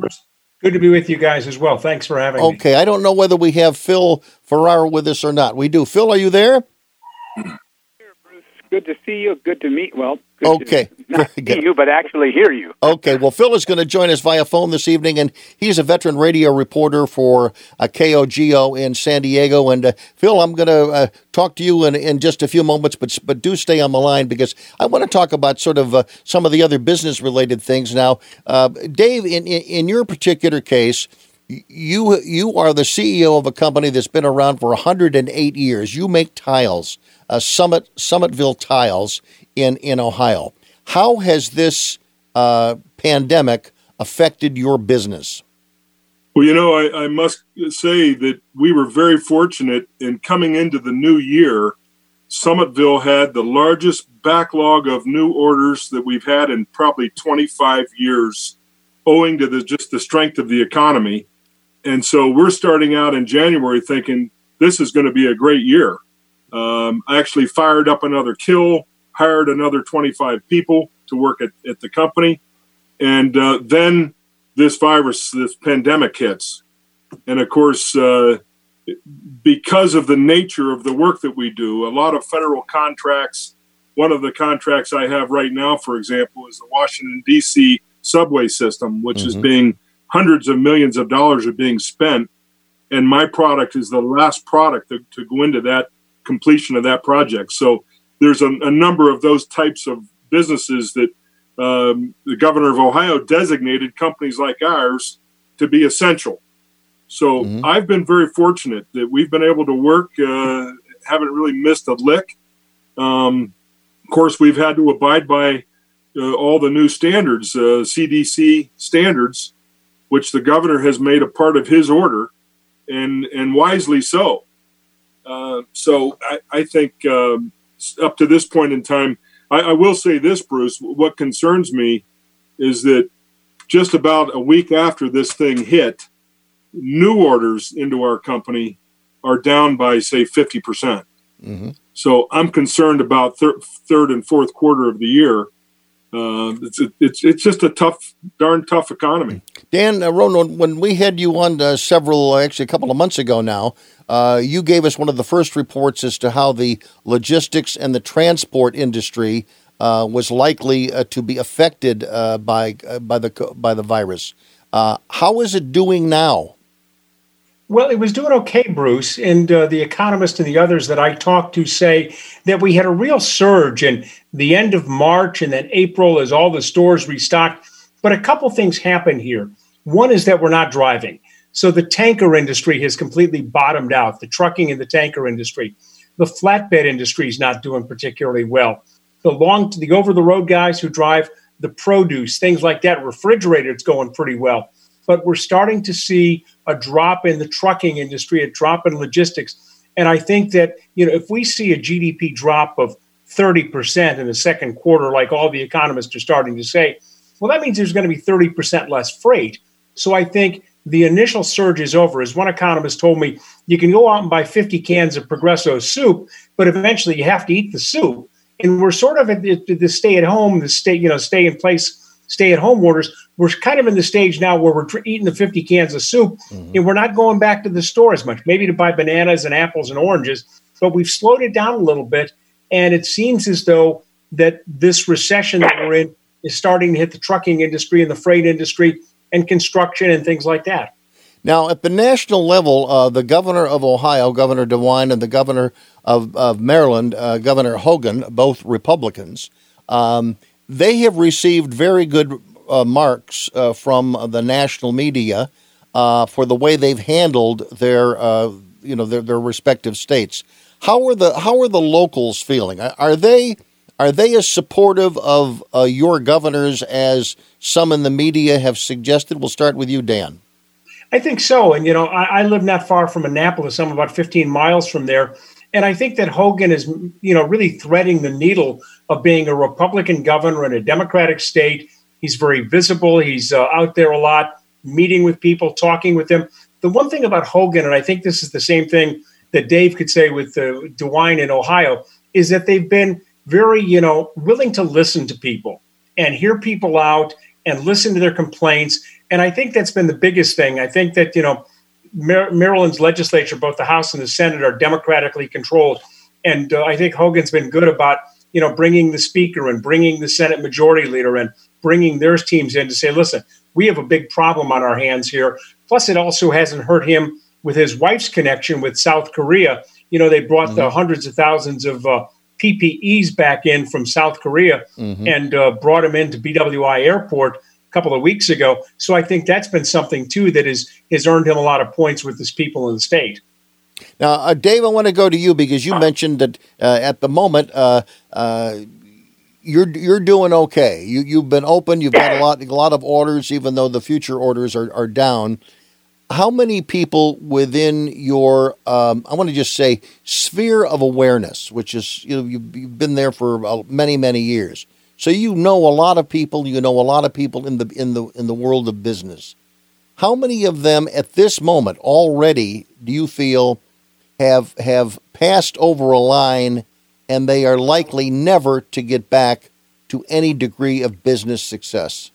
Good to be with you guys as well. Thanks for having okay, me. Okay, I don't know whether we have Phil Ferrara with us or not. We do. Phil, are you there? Good to see you. Good to meet. Well, okay. Not see you, but actually hear you. Okay. Well, Phil is going to join us via phone this evening, and he's a veteran radio reporter for uh, KOGO in San Diego. And uh, Phil, I'm going to uh, talk to you in, in just a few moments, but but do stay on the line because I want to talk about sort of uh, some of the other business related things. Now, uh, Dave, in, in in your particular case you you are the CEO of a company that's been around for 108 years. You make tiles uh, Summit Summitville Tiles in in Ohio. How has this uh, pandemic affected your business? Well, you know, I, I, must say that we were very fortunate in coming into the new year. Summitville had the largest backlog of new orders that we've had in probably 25 years, owing to the, just the strength of the economy. And so we're starting out in January thinking this is going to be a great year. Um, I actually fired up another kill, hired another 25 people to work at, at the company. And uh, then this virus, this pandemic hits. And of course, uh, because of the nature of the work that we do, a lot of federal contracts. One of the contracts I have right now, for example, is the Washington, D.C. subway system, which mm-hmm. is being hundreds of millions of dollars are being spent. And my product is the last product to, to go into that completion of that project. So there's a, a number of those types of businesses that um, the governor of Ohio designated companies like ours to be essential. So mm-hmm. I've been very fortunate that we've been able to work, uh, haven't really missed a lick. Um, of course, we've had to abide by uh, all the new standards, uh, CDC standards, which the governor has made a part of his order, and and wisely so. Uh, so I, I think um, up to this point in time, I, I, will say this, Bruce. What concerns me is that just about a week after this thing hit, new orders into our company are down by say 50 percent. Mm-hmm. So I'm concerned about thir- third and fourth quarter of the year uh, it's it's it's just a tough, darn tough economy. Dan uh, Ronan, when we had you on uh, several, actually a couple of months ago now, uh, you gave us one of the first reports as to how the logistics and the transport industry uh, was likely uh, to be affected by by the by the virus. how is it doing now? Well, it was doing okay, Bruce. And uh, the economist and the others that I talked to say that we had a real surge in the end of March and then April as all the stores restocked. But a couple things happened here. One is that we're not driving. So the tanker industry has completely bottomed out, the trucking and the tanker industry. The flatbed industry is not doing particularly well. The long, the over the road guys who drive the produce, things like that. Refrigerator, it's going pretty well. But we're starting to see a drop in the trucking industry, a drop in logistics. And I think that, you know, if we see a GDP drop of 30% in the second quarter, like all the economists are starting to say, well, that means there's going to be 30% less freight. So I think the initial surge is over. As one economist told me, you can go out and buy 50 cans of Progresso soup, but eventually you have to eat the soup. And we're sort of at the, the stay at home, the stay, you know, stay in place, stay at home orders. We're kind of in the stage now where we're eating the 50 cans of soup mm-hmm. and we're not going back to the store as much, maybe to buy bananas and apples and oranges, but we've slowed it down a little bit. And it seems as though that this recession that we're in is starting to hit the trucking industry and the freight industry and construction and things like that. Now, at the national level, uh, the governor of Ohio, Governor DeWine, and the governor of, of Maryland, uh, Governor Hogan, both Republicans, um, they have received very good uh, marks uh, from the national media uh, for the way they've handled their, uh, you know, their, their respective states. How are the how are the locals feeling? Are they are they as supportive of uh, your governors as some in the media have suggested? We'll start with you, Dan. I think so. And, you know, I, I live not far from Annapolis. I'm about 15 miles from there. And I think that Hogan is, you know, really threading the needle of being a Republican governor in a Democratic state. He's very visible. He's uh, out there a lot, meeting with people, talking with them. The one thing about Hogan, and I think this is the same thing that Dave could say with uh, DeWine in Ohio, is that they've been very, you know, willing to listen to people and hear people out and listen to their complaints. And I think that's been the biggest thing. I think that, you know, Maryland's legislature, both the House and the Senate, are democratically controlled. And uh, I think Hogan's been good about, you know, bringing the speaker and bringing the Senate majority leader and bringing their teams in to say, listen, we have a big problem on our hands here. Plus, it also hasn't hurt him with his wife's connection with South Korea. You know, they brought mm-hmm. the hundreds of thousands of uh, PPEs back in from South Korea mm-hmm. and uh, brought them into BWI Airport a couple of weeks ago. So I think that's been something too that is has earned him a lot of points with his people in the state. Now, uh, Dave, I want to go to you because you mentioned that uh, at the moment uh, uh, you're you're doing okay. You you've been open. You've got a lot a lot of orders, even though the future orders are, are down how many people within your um, I want to just say sphere of awareness, which is you know you've, you've been there for uh, many many years, so you know a lot of people. You know a lot of people in the in the in the world of business. How many of them at this moment already do you feel have have passed over a line, and they are likely never to get back to any degree of business success?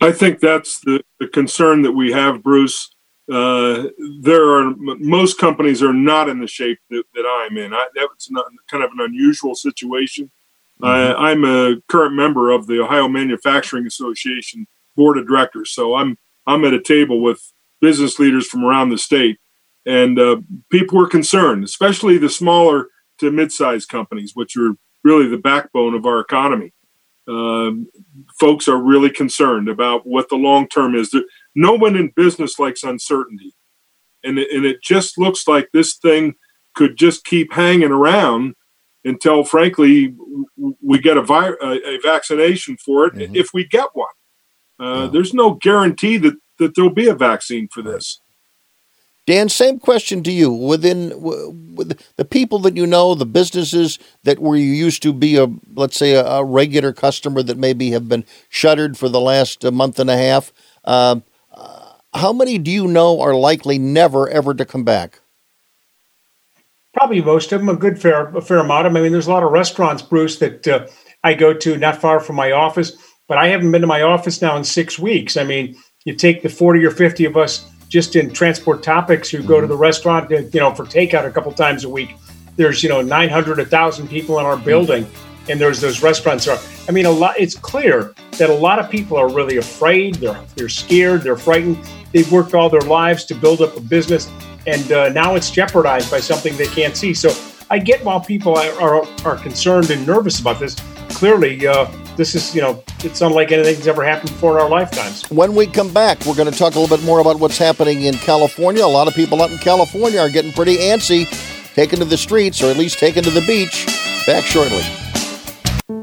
I think that's the, the concern that we have, Bruce uh, there are most companies are not in the shape that, that I'm in. I, that's not kind of an unusual situation. Mm-hmm. I, I'm a current member of the Ohio Manufacturing Association board of directors, so I'm I'm at a table with business leaders from around the state, and uh, people are concerned, especially the smaller to mid-sized companies, which are really the backbone of our economy. Um, folks are really concerned about what the long term is no one in business likes uncertainty. And it, and it just looks like this thing could just keep hanging around until, frankly, we get a, vi- a, a vaccination for it mm-hmm. if we get one. Uh, yeah. There's no guarantee that, that there'll be a vaccine for this. Dan, same question to you. Within with the people that you know, the businesses that were you used to be a, let's say, a, a regular customer that maybe have been shuttered for the last uh, month and a half. Uh, how many do you know are likely never ever to come back? Probably most of them. A good fair a fair amount of them. I mean, there's a lot of restaurants, Bruce, that uh, I go to not far from my office, but I haven't been to my office now in six weeks. I mean, you take the forty or fifty of us just in transport topics who go to the restaurant, uh, you know, for takeout a couple times a week. There's you know 900, 1,000 people in our building, and there's those restaurants. Are, I mean, a lot. It's clear that a lot of people are really afraid. They're they're scared. They're frightened. They've worked all their lives to build up a business, and uh, now it's jeopardized by something they can't see. So I get why people are, are, are concerned and nervous about this. Clearly, uh, this is, you know, it's unlike anything that's ever happened before in our lifetimes. When we come back, we're going to talk a little bit more about what's happening in California. A lot of people out in California are getting pretty antsy, taken to the streets or at least taken to the beach. Back shortly.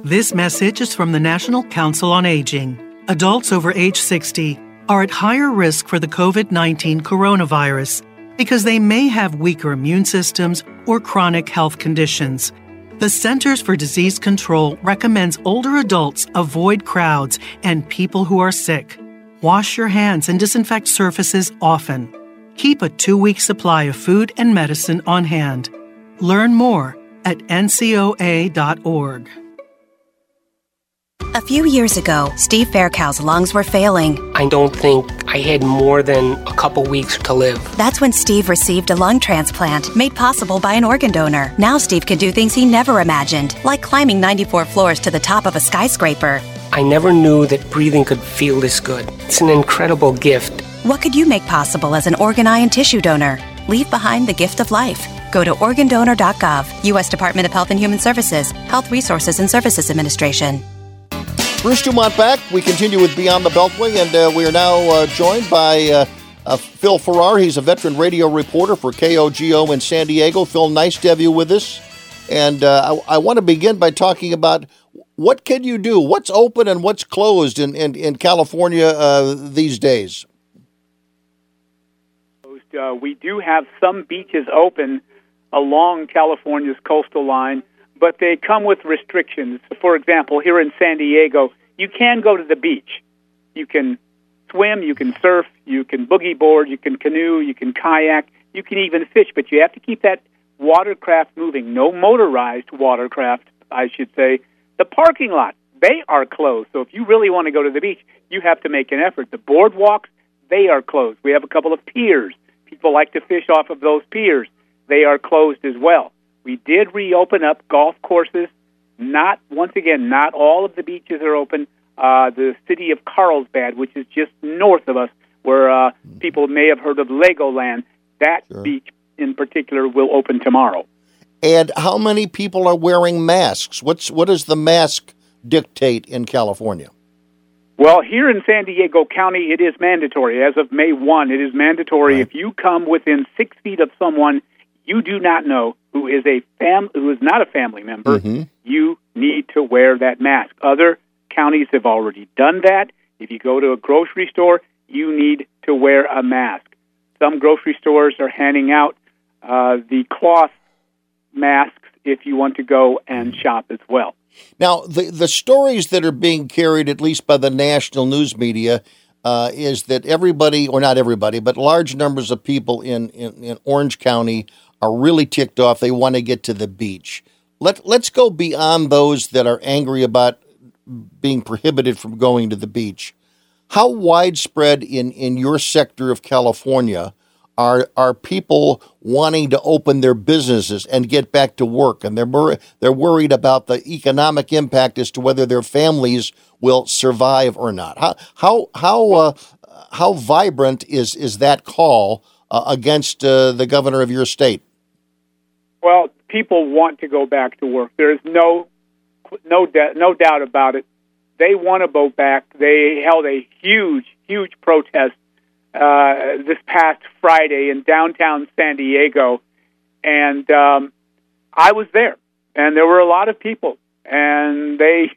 This message is from the National Council on Aging. Adults over age 60 are at higher risk for the COVID 19 coronavirus because they may have weaker immune systems or chronic health conditions. The Centers for Disease Control recommends older adults avoid crowds and people who are sick. Wash your hands and disinfect surfaces often. Keep a two week supply of food and medicine on hand. Learn more at ncoa.org. A few years ago, Steve Faircow's lungs were failing. I don't think I had more than a couple weeks to live. That's when Steve received a lung transplant made possible by an organ donor. Now Steve can do things he never imagined, like climbing 94 floors to the top of a skyscraper. I never knew that breathing could feel this good. It's an incredible gift. What could you make possible as an organ, eye, and tissue donor? Leave behind the gift of life. Go to organdonor.gov, U.S. Department of Health and Human Services, Health Resources and Services Administration. Bruce Dumont back. We continue with Beyond the Beltway, and uh, we are now uh, joined by uh, uh, Phil Farrar. He's a veteran radio reporter for KOGO in San Diego. Phil, nice to have you with us. And uh, I, I want to begin by talking about what can you do? What's open and what's closed in, in, in California uh, these days? we do have some beaches open along California's coastal line but they come with restrictions. For example, here in San Diego, you can go to the beach. You can swim, you can surf, you can boogie board, you can canoe, you can kayak, you can even fish, but you have to keep that watercraft moving. No motorized watercraft, I should say. The parking lot, they are closed. So if you really want to go to the beach, you have to make an effort. The boardwalks, they are closed. We have a couple of piers. People like to fish off of those piers. They are closed as well. We did reopen up golf courses. Not once again, not all of the beaches are open. Uh, the city of Carlsbad, which is just north of us, where uh, people may have heard of Legoland, that sure. beach in particular will open tomorrow. And how many people are wearing masks? What's what does the mask dictate in California? Well, here in San Diego County, it is mandatory. As of May 1, it is mandatory. Right. If you come within six feet of someone you do not know who is a fam who is not a family member, mm-hmm. you need to wear that mask. Other counties have already done that. If you go to a grocery store, you need to wear a mask. Some grocery stores are handing out uh, the cloth masks if you want to go and shop as well. Now, the the stories that are being carried, at least by the national news media, uh, is that everybody, or not everybody, but large numbers of people in, in, in Orange County are really ticked off. They want to get to the beach. Let, let's go beyond those that are angry about being prohibited from going to the beach. How widespread in, in your sector of California are are people wanting to open their businesses and get back to work, and they're they're worried about the economic impact as to whether their families will survive or not. How how how uh, how vibrant is is that call uh, against uh, the governor of your state? Well, people want to go back to work. There is no no no doubt about it. They want to go back. They held a huge huge protest uh, this past Friday in downtown San Diego, and um, I was there, and there were a lot of people, and they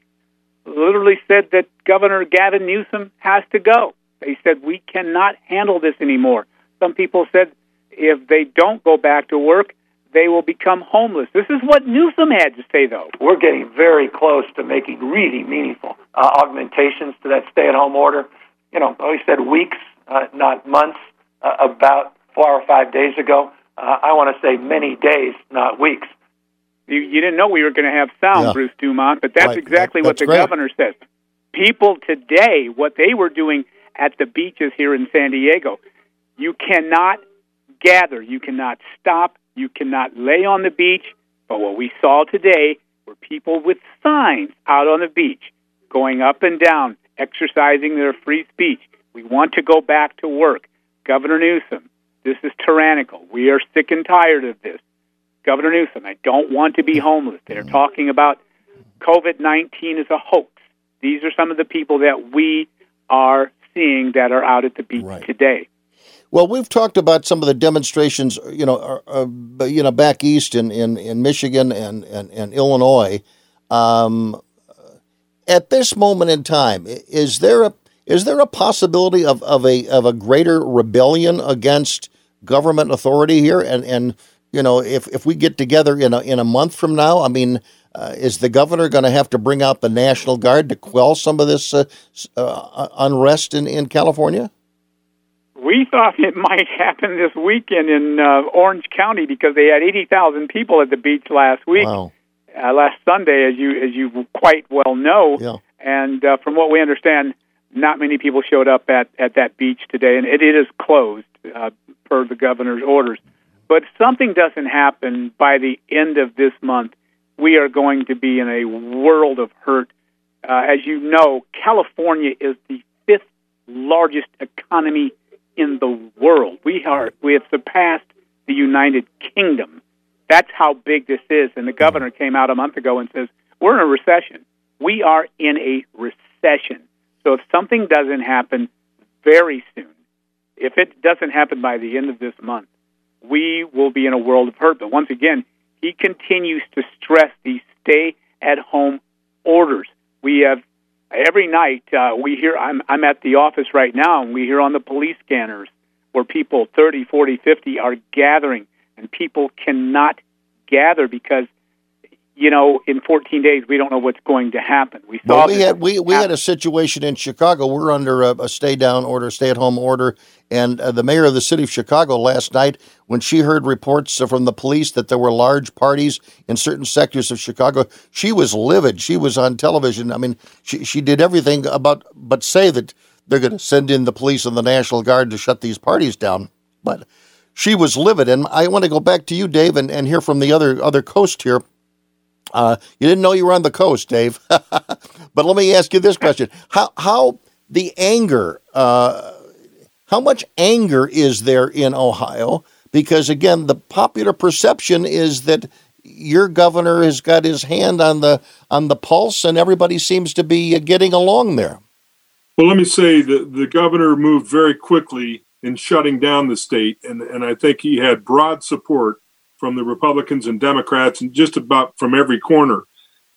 literally said that Governor Gavin Newsom has to go. They said we cannot handle this anymore. Some people said if they don't go back to work, they will become homeless. This is what Newsom had to say, though. We're getting very close to making really meaningful uh, augmentations to that stay-at-home order. You know, we said weeks, uh, not months. Uh, about four or five days ago, uh, I want to say many days, not weeks. You, you didn't know we were going to have sound, yeah. Bruce Dumont, but that's right. exactly that, that's what the great. governor says. People today, what they were doing at the beaches here in San Diego, you cannot gather, you cannot stop, you cannot lay on the beach. But what we saw today were people with signs out on the beach, going up and down, exercising their free speech. We want to go back to work. Governor Newsom, this is tyrannical. We are sick and tired of this. Governor Newsom, I don't want to be homeless. They're mm. talking about COVID 19 is a hoax. These are some of the people that we are seeing that are out at the beach right. today. Well, we've talked about some of the demonstrations, you know, uh, you know, back east in, in, in Michigan and, and, and Illinois. Um, at this moment in time, is there a is there a possibility of, of a of a greater rebellion against government authority here? And and you know, if if we get together in a in a month from now, I mean, uh, is the governor going to have to bring out the National Guard to quell some of this uh, uh, unrest in, in California? We thought it might happen this weekend in uh, Orange County because they had 80,000 people at the beach last week. Wow. Uh, last Sunday, as you as you quite well know, yeah. and uh, from what we understand, not many people showed up at at that beach today, and it, it is closed uh, per the governor's orders. But if something doesn't happen by the end of this month, we are going to be in a world of hurt. Uh, as you know, California is the fifth largest economy in the world. We are we have surpassed the United Kingdom. That's how big this is. And the governor mm-hmm. came out a month ago and says, We're in a recession. We are in a recession. So if something doesn't happen very soon, if it doesn't happen by the end of this month, we will be in a world of hurt. But once again, he continues to stress these stay at home orders. We have every night uh, we hear I'm I'm at the office right now and we hear on the police scanners where people 30, 40, 50 are gathering and people cannot gather because you know, in 14 days, we don't know what's going to happen. We saw well, we had we, we had a situation in Chicago. We're under a, a stay down order, stay at home order, and uh, the mayor of the city of Chicago last night, when she heard reports from the police that there were large parties in certain sectors of Chicago, she was livid. She was on television. I mean, she she did everything about but say that they're going to send in the police and the National Guard to shut these parties down, but. She was livid, and I want to go back to you, Dave, and, and hear from the other other coast here. Uh, you didn't know you were on the coast, Dave. but let me ask you this question: How how the anger? Uh, how much anger is there in Ohio? Because again, the popular perception is that your governor has got his hand on the on the pulse, and everybody seems to be getting along there. Well, let me say that the governor moved very quickly in shutting down the state, and, and I think he had broad support from the Republicans and Democrats, and just about from every corner.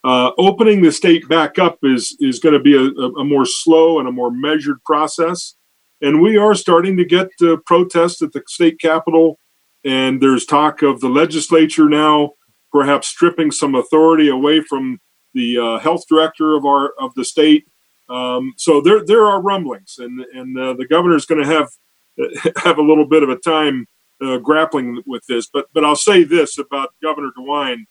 Uh, opening the state back up is is going to be a, a, more slow and a more measured process, and we are starting to get uh, protests at the state capitol, and there's talk of the legislature now perhaps stripping some authority away from the uh, health director of our of the state. Um, so there there are rumblings, and and uh, the governor is going to have have a little bit of a time uh, grappling with this. But but I'll say this about Governor DeWine: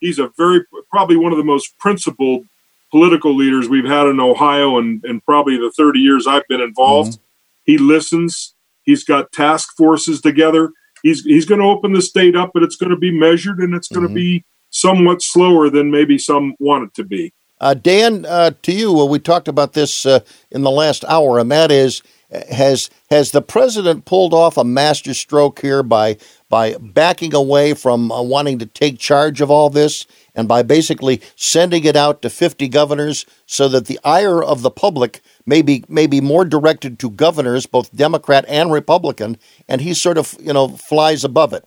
he's a very probably one of the most principled political leaders we've had in Ohio, and and probably the 30 years I've been involved. Mm-hmm. He listens. He's got task forces together. He's he's going to open the state up, but it's going to be measured and it's going to mm-hmm. be somewhat slower than maybe some want it to be. Uh, Dan, uh, to you, well, we talked about this uh, in the last hour, and that is has has the president pulled off a master stroke here by by backing away from uh, wanting to take charge of all this and by basically sending it out to 50 governors so that the ire of the public may be, may be more directed to governors both democrat and republican and he sort of you know flies above it?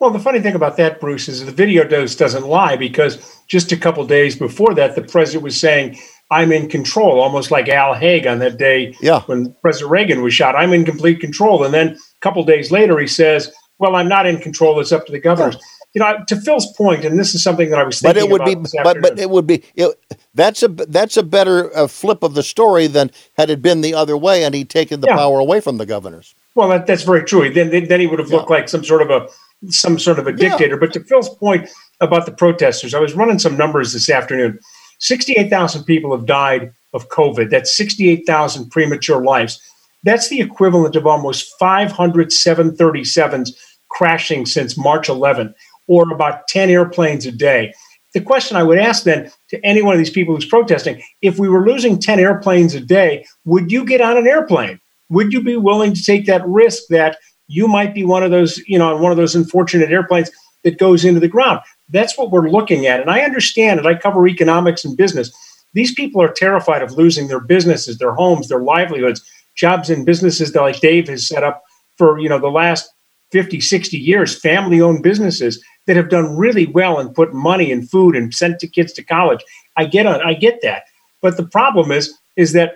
Well, the funny thing about that, Bruce, is the video dose doesn't lie because just a couple days before that, the president was saying I'm in control, almost like Al Haig on that day yeah. when President Reagan was shot. I'm in complete control. And then a couple days later, he says, Well, I'm not in control. It's up to the governors. You know, to Phil's point, and this is something that I was thinking but it would about. Be, but, but it would be, it, that's a that's a better uh, flip of the story than had it been the other way and he'd taken the yeah. power away from the governors. Well, that, that's very true. Then, then he would have looked yeah. like some sort of a some sort of a dictator. Yeah. But to Phil's point about the protesters, I was running some numbers this afternoon. 68,000 people have died of COVID. That's 68,000 premature lives. That's the equivalent of almost 500 737s crashing since March 11, or about 10 airplanes a day. The question I would ask then to any one of these people who's protesting if we were losing 10 airplanes a day, would you get on an airplane? Would you be willing to take that risk that you might be one of those, you know, on one of those unfortunate airplanes that goes into the ground? That's what we're looking at. And I understand it. I cover economics and business. These people are terrified of losing their businesses, their homes, their livelihoods, jobs in businesses that like Dave has set up for, you know, the last 50, 60 years, family owned businesses that have done really well and put money and food and sent to kids to college. I get on, I get that. But the problem is, is that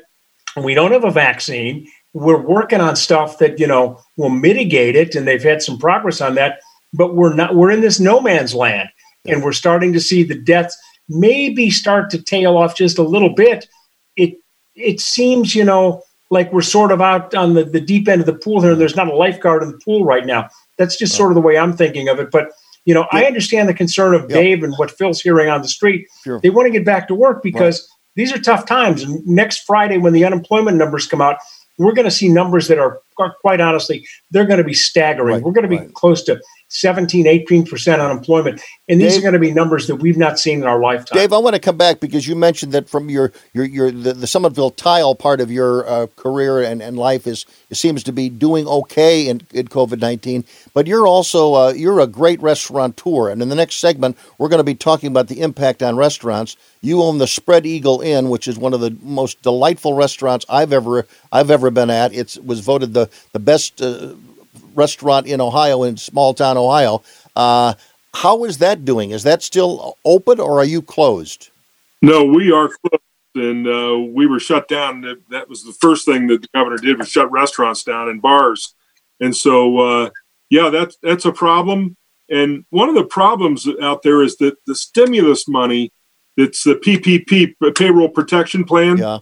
we don't have a vaccine. We're working on stuff that you know will mitigate it, and they've had some progress on that. But we're not. We're in this no man's land, and we're starting to see the deaths maybe start to tail off just a little bit. It it seems, you know, like we're sort of out on the, the deep end of the pool here, and there's not a lifeguard in the pool right now. That's just sort of the way I'm thinking of it. But you know, I understand the concern of Dave and what Phil's hearing on the street. Sure. They want to get back to work because these are tough times. And next Friday, when the unemployment numbers come out, we're going to see numbers that are quite honestly, they're going to be staggering. we're going to be close to 17, 18% unemployment. And these Dave- are going to be numbers that we've not seen in our lifetime. Dave, I want to come back because you mentioned that from your your your the, the Summitville tile part of your uh, career and, and life is it seems to be doing okay in, in COVID nineteen. But you're also uh, you're a great restaurateur, and in the next segment we're going to be talking about the impact on restaurants. You own the Spread Eagle Inn, which is one of the most delightful restaurants I've ever I've ever been at. It was voted the the best uh, restaurant in Ohio in small town Ohio. Uh, how is that doing? Is that still open or are you closed? No, we are closed, and uh, we were shut down. That, was the first thing that the governor did was shut restaurants down and bars. And so, uh, yeah, that's that's a problem. And one of the problems out there is that the stimulus money, that's the PPP payroll protection plan yeah.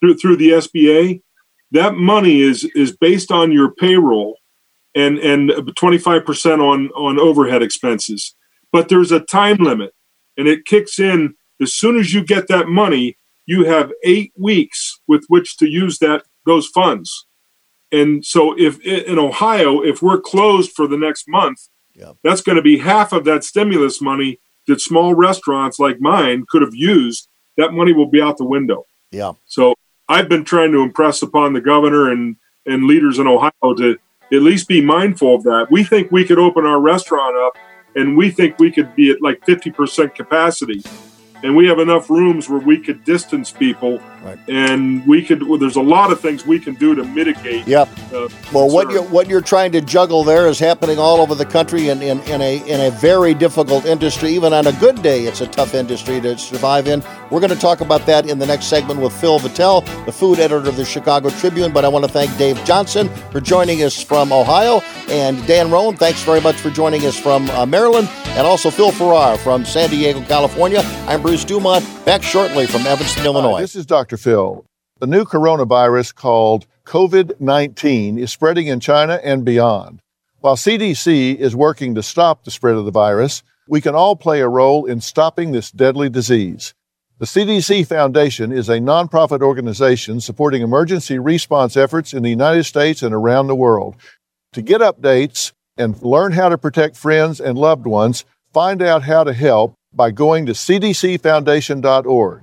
through through the SBA, that money is is based on your payroll and and 25% on on overhead expenses. But there's a time limit and it kicks in as soon as you get that money, you have 8 weeks with which to use that those funds. And so if in Ohio if we're closed for the next month, that's going to be half of that stimulus money that small restaurants like mine could have used. That money will be out the window. Yeah. So I've been trying to impress upon the governor and, and leaders in Ohio to at least be mindful of that. We think we could open our restaurant up and we think we could be at like 50% capacity. And we have enough rooms where we could distance people and we could, well, there's a lot of things we can do to mitigate. Yep. Uh, Well, what you're what you're trying to juggle there is happening all over the country in, in, in a in a very difficult industry. Even on a good day, it's a tough industry to survive in. We're going to talk about that in the next segment with Phil Vettel, the food editor of the Chicago Tribune. But I want to thank Dave Johnson for joining us from Ohio, and Dan Ronan, thanks very much for joining us from uh, Maryland, and also Phil Farrar from San Diego, California. I'm Bruce Dumont. Back shortly from Evanston, Illinois. This is Dr. Phil. The new coronavirus called COVID 19 is spreading in China and beyond. While CDC is working to stop the spread of the virus, we can all play a role in stopping this deadly disease. The CDC Foundation is a nonprofit organization supporting emergency response efforts in the United States and around the world. To get updates and learn how to protect friends and loved ones, find out how to help by going to cdcfoundation.org.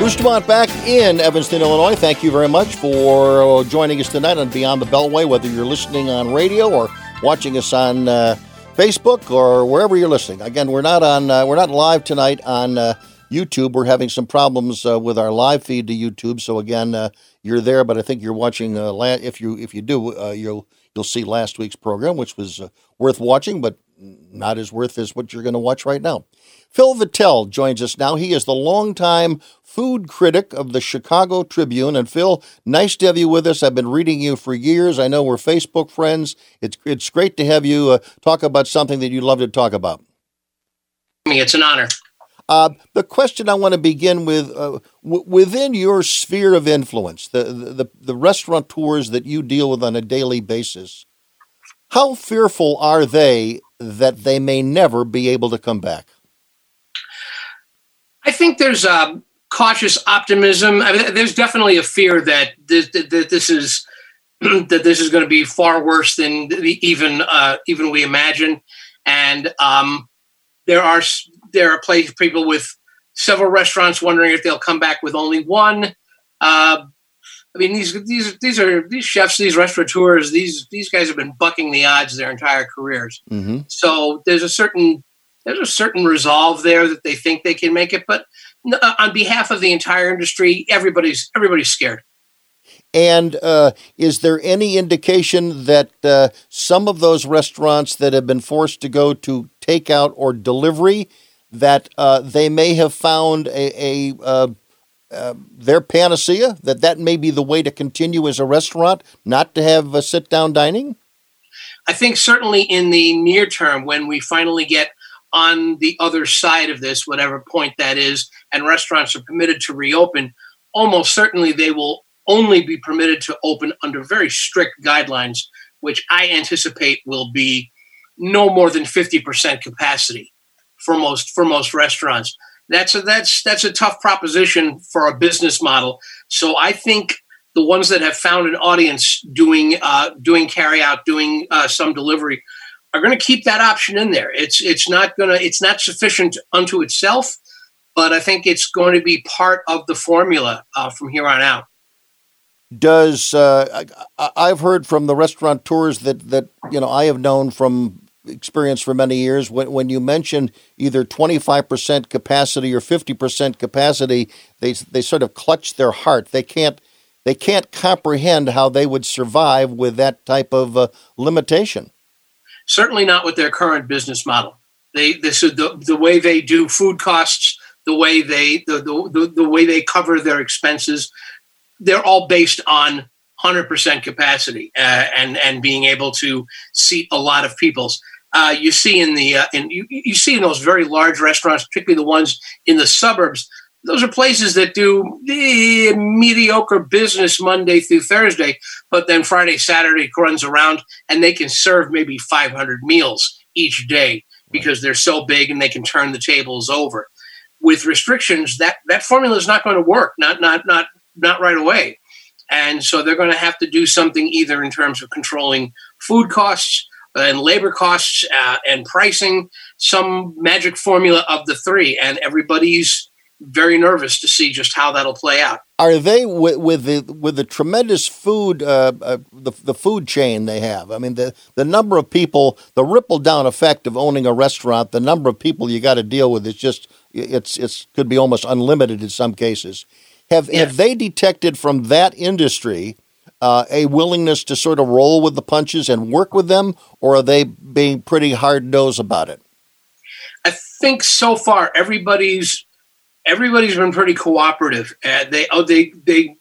Dumont back in Evanston, Illinois. Thank you very much for joining us tonight on Beyond the Beltway, whether you're listening on radio or watching us on uh, Facebook or wherever you're listening. Again, we're not on uh, we're not live tonight on uh, YouTube. We're having some problems uh, with our live feed to YouTube. So again, uh, you're there, but I think you're watching. Uh, la- if you if you do, uh, you'll you'll see last week's program, which was uh, worth watching, but not as worth as what you're going to watch right now. Phil Vettel joins us now. He is the longtime food critic of the Chicago Tribune. And Phil, nice to have you with us. I've been reading you for years. I know we're Facebook friends. It's it's great to have you uh, talk about something that you love to talk about. me. It's an honor. Uh, the question I want to begin with uh, w- within your sphere of influence, the, the the restaurateurs that you deal with on a daily basis, how fearful are they that they may never be able to come back? I think there's a cautious optimism. I mean, there's definitely a fear that this, that this is that this is going to be far worse than the, even uh, even we imagine, and um, there are there are place, people with several restaurants wondering if they'll come back with only one. Uh, I mean, these these these are these chefs, these restaurateurs, these these guys have been bucking the odds their entire careers. Mm-hmm. So there's a certain there's a certain resolve there that they think they can make it. But on behalf of the entire industry, everybody's everybody's scared. And uh, is there any indication that uh, some of those restaurants that have been forced to go to takeout or delivery that uh, they may have found a, a uh, uh, their panacea that that may be the way to continue as a restaurant, not to have a sit down dining? I think certainly in the near term, when we finally get on the other side of this, whatever point that is, and restaurants are permitted to reopen, almost certainly they will only be permitted to open under very strict guidelines, which I anticipate will be no more than 50% capacity for most for most restaurants. That's a that's that's a tough proposition for a business model. So I think the ones that have found an audience doing uh, doing carry out, doing uh, some delivery, are going to keep that option in there. It's it's not going to it's not sufficient unto itself, but I think it's going to be part of the formula uh, from here on out. Does uh, I, I've heard from the restaurateurs that that you know I have known from experience for many years when, when you mention either 25% capacity or 50% capacity they they sort of clutch their heart they can't they can't comprehend how they would survive with that type of uh, limitation certainly not with their current business model they this is the, the way they do food costs the way they the, the, the way they cover their expenses they're all based on 100% capacity uh, and and being able to seat a lot of people's. Uh, you see in the uh, in you, you see in those very large restaurants, particularly the ones in the suburbs. Those are places that do eh, mediocre business Monday through Thursday, but then Friday, Saturday runs around and they can serve maybe 500 meals each day because they're so big and they can turn the tables over. With restrictions, that that formula is not going to work. Not not not not right away. And so they're going to have to do something either in terms of controlling food costs and labor costs uh, and pricing, some magic formula of the three. And everybody's very nervous to see just how that'll play out. Are they with, with the with the tremendous food uh, uh, the the food chain they have? I mean the the number of people, the ripple down effect of owning a restaurant, the number of people you got to deal with is just it's it's could be almost unlimited in some cases. Have have they detected from that industry uh, a willingness to sort of roll with the punches and work with them, or are they being pretty hard nosed about it? I think so far everybody's everybody's been pretty cooperative. Uh, they oh they they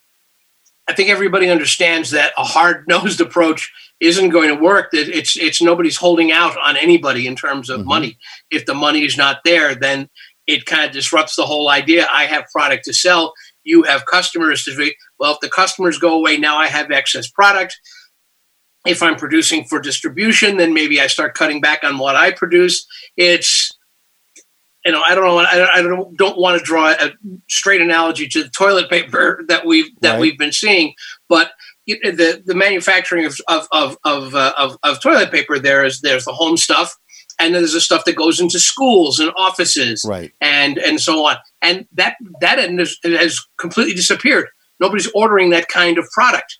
I think everybody understands that a hard nosed approach isn't going to work. That it's it's nobody's holding out on anybody in terms of mm-hmm. money. If the money is not there, then it kind of disrupts the whole idea. I have product to sell you have customers to be, well, if the customers go away, now I have excess product. If I'm producing for distribution, then maybe I start cutting back on what I produce. It's, you know, I don't know. I don't, don't want to draw a straight analogy to the toilet paper that we've that right. we've been seeing, but the the manufacturing of of of of, uh, of, of toilet paper there is there's the home stuff and then there's the stuff that goes into schools and offices right. and and so on and that that end has completely disappeared nobody's ordering that kind of product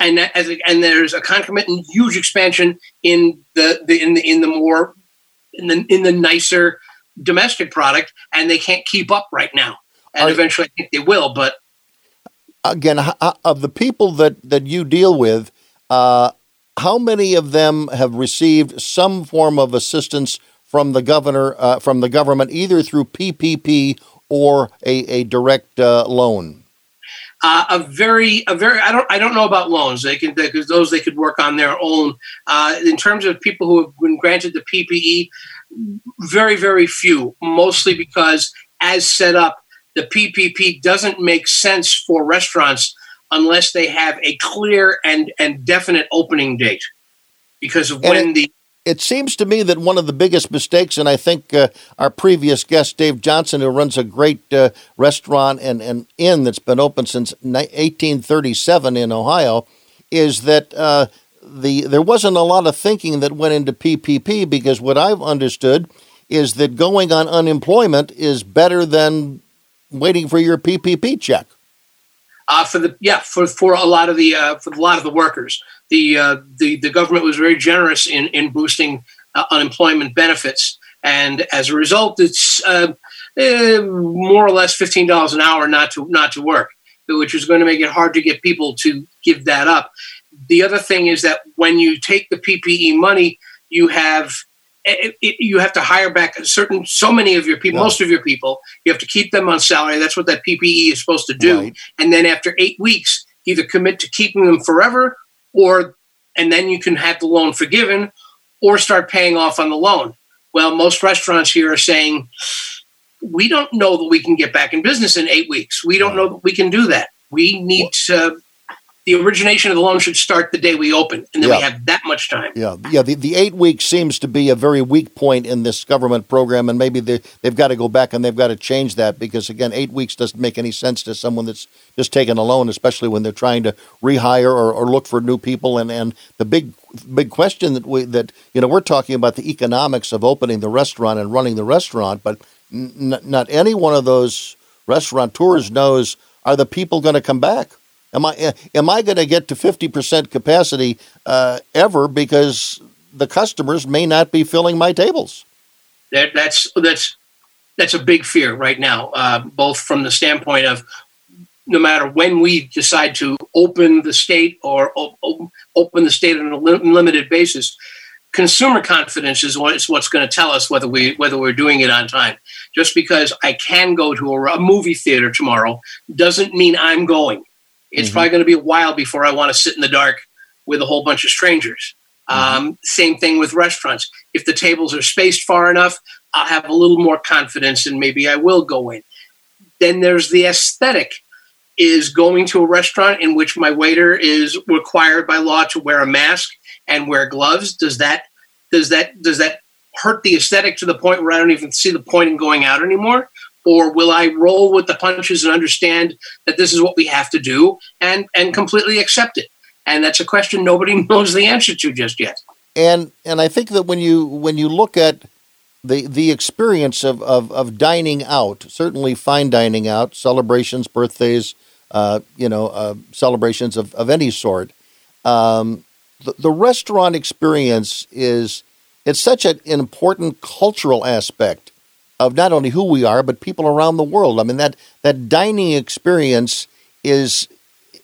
and as and there's a concomitant huge expansion in the, the in the in the more in the in the nicer domestic product and they can't keep up right now and Are, eventually I think they will but again of the people that that you deal with uh, how many of them have received some form of assistance from the governor, uh, from the government, either through PPP or a, a direct uh, loan? Uh, a very, a very. I don't, I don't know about loans. They can, because those they could work on their own. Uh, in terms of people who have been granted the PPE, very, very few. Mostly because, as set up, the PPP doesn't make sense for restaurants unless they have a clear and, and definite opening date because of when it, the it seems to me that one of the biggest mistakes, and I think uh, our previous guest, Dave Johnson, who runs a great uh, restaurant and, and inn that's been open since 1837 in Ohio, is that uh, the there wasn't a lot of thinking that went into PPP because what I've understood is that going on unemployment is better than waiting for your PPP check. Uh, for the yeah for for a lot of the uh, for a lot of the workers, the uh, the the government was very generous in in boosting uh, unemployment benefits, and as a result, it's uh, eh, more or less fifteen dollars an hour not to not to work, which is going to make it hard to get people to give that up. The other thing is that when you take the PPE money, you have it, it, you have to hire back a certain so many of your people, most of your people. You have to keep them on salary. That's what that PPE is supposed to do. Right. And then after eight weeks, either commit to keeping them forever, or and then you can have the loan forgiven, or start paying off on the loan. Well, most restaurants here are saying we don't know that we can get back in business in eight weeks. We don't know that we can do that. We need to. The origination of the loan should start the day we open, and then we have that much time. Yeah, yeah. The, the eight weeks seems to be a very weak point in this government program, and maybe they, they've got to go back and they've got to change that because again, eight weeks doesn't make any sense to someone that's just taken a loan, especially when they're trying to rehire or, or look for new people. And, and the big big question that we that you know we're talking about the economics of opening the restaurant and running the restaurant, but n- not any one of those restaurateurs knows are the people going to come back. Am I am I going to get to fifty percent capacity uh, ever because the customers may not be filling my tables? That, that's that's that's a big fear right now, uh, both from the standpoint of no matter when we decide to open the state or o- o- open the state on a lim- limited basis, consumer confidence is what is what's going to tell us whether we whether we're doing it on time. Just because I can go to a movie theater tomorrow doesn't mean I'm going. It's probably going to be a while before I want to sit in the dark with a whole bunch of strangers. Um, same thing with restaurants. If the tables are spaced far enough, I'll have a little more confidence and maybe I will go in. Then there's the aesthetic. Is going to a restaurant in which my waiter is required by law to wear a mask and wear gloves? Does that does that does that hurt the aesthetic to the point where I don't even see the point in going out anymore? Or will I roll with the punches and understand that this is what we have to do and and completely accept it? And that's a question nobody knows the answer to just yet. And and I think that when you when you look at the the experience of, of, of dining out, certainly fine dining out, celebrations, birthdays, uh, you know, uh, celebrations of, of any sort, um, the, the restaurant experience is it's such an important cultural aspect of not only who we are but people around the world. I mean that that dining experience is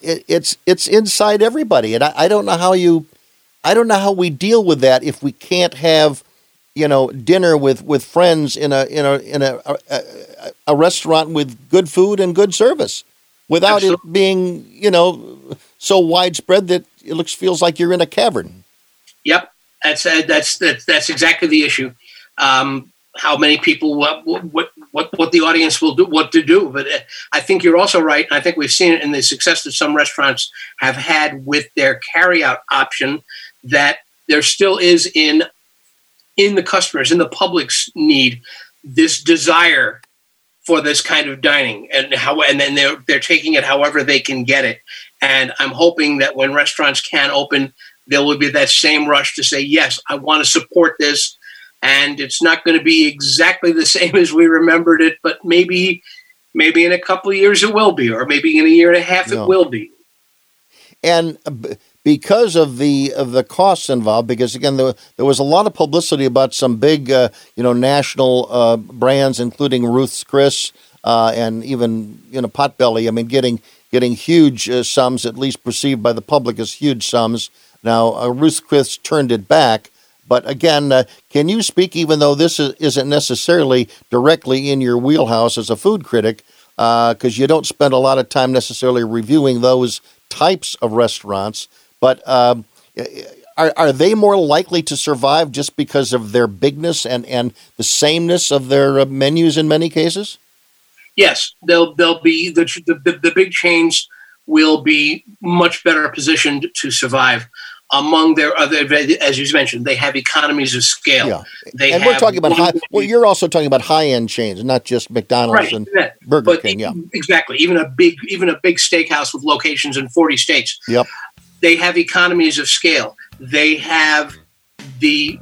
it, it's it's inside everybody, and I, I don't know how you I don't know how we deal with that if we can't have you know dinner with, with friends in a in a in a, a, a, restaurant with good food and good service without it being you know so widespread that it looks feels like you're in a cavern. Yep, that's uh, that's that's that's exactly the issue. Um, how many people, what what what what the audience will do, what to do. But uh, I think you're also right. and I think we've seen it in the success that some restaurants have had with their carryout option. That there still is in in the customers, in the public's need, this desire for this kind of dining, and how and then they're they're taking it however they can get it. And I'm hoping that when restaurants can open, there will be that same rush to say, yes, I want to support this. And it's not going to be exactly the same as we remembered it, but maybe maybe in a couple of years it will be, or maybe in a year and a half Yeah. it will be. and uh, because of the of the costs involved, because again there, there was a lot of publicity about some big uh, you know national uh, brands, including Ruth's Chris uh, and even you know Potbelly. I mean, getting getting huge uh, sums, at least perceived by the public as huge sums. Now uh, Ruth's Chris turned it back. But again, uh, can you speak, even though this is, isn't necessarily directly in your wheelhouse as a food critic, because you don't spend a lot of time necessarily reviewing those types of restaurants, but um, are, are they more likely to survive just because of their bigness and, and the sameness of their uh, menus in many cases? Yes, they'll they'll be the the, the big chains will be much better positioned to survive. Among their other, as you mentioned, they have economies of scale. Yeah. They and we're talking about high. Well, you're also talking about high end chains, not just McDonald's Right, and yeah. Burger But King. Yeah. exactly. Even a big even a big steakhouse with locations in forty states. Yep. They have economies of scale. They have the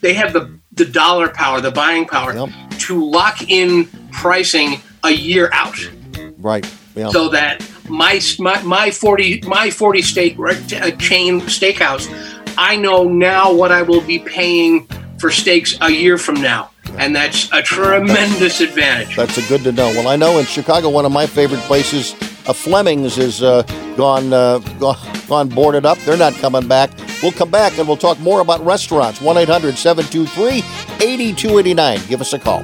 they have the the dollar power, the buying power to lock in pricing a year out. Right. Yeah. So that my my, my 40 my 40 state uh, chain steakhouse, I know now what I will be paying for steaks a year from now. And that's a tremendous advantage. That's a good to know. Well, I know in Chicago, one of my favorite places, a Fleming's, is uh, gone, uh, gone gone boarded up. They're not coming back. We'll come back and we'll talk more about restaurants. 1 800 723 8289. Give us a call.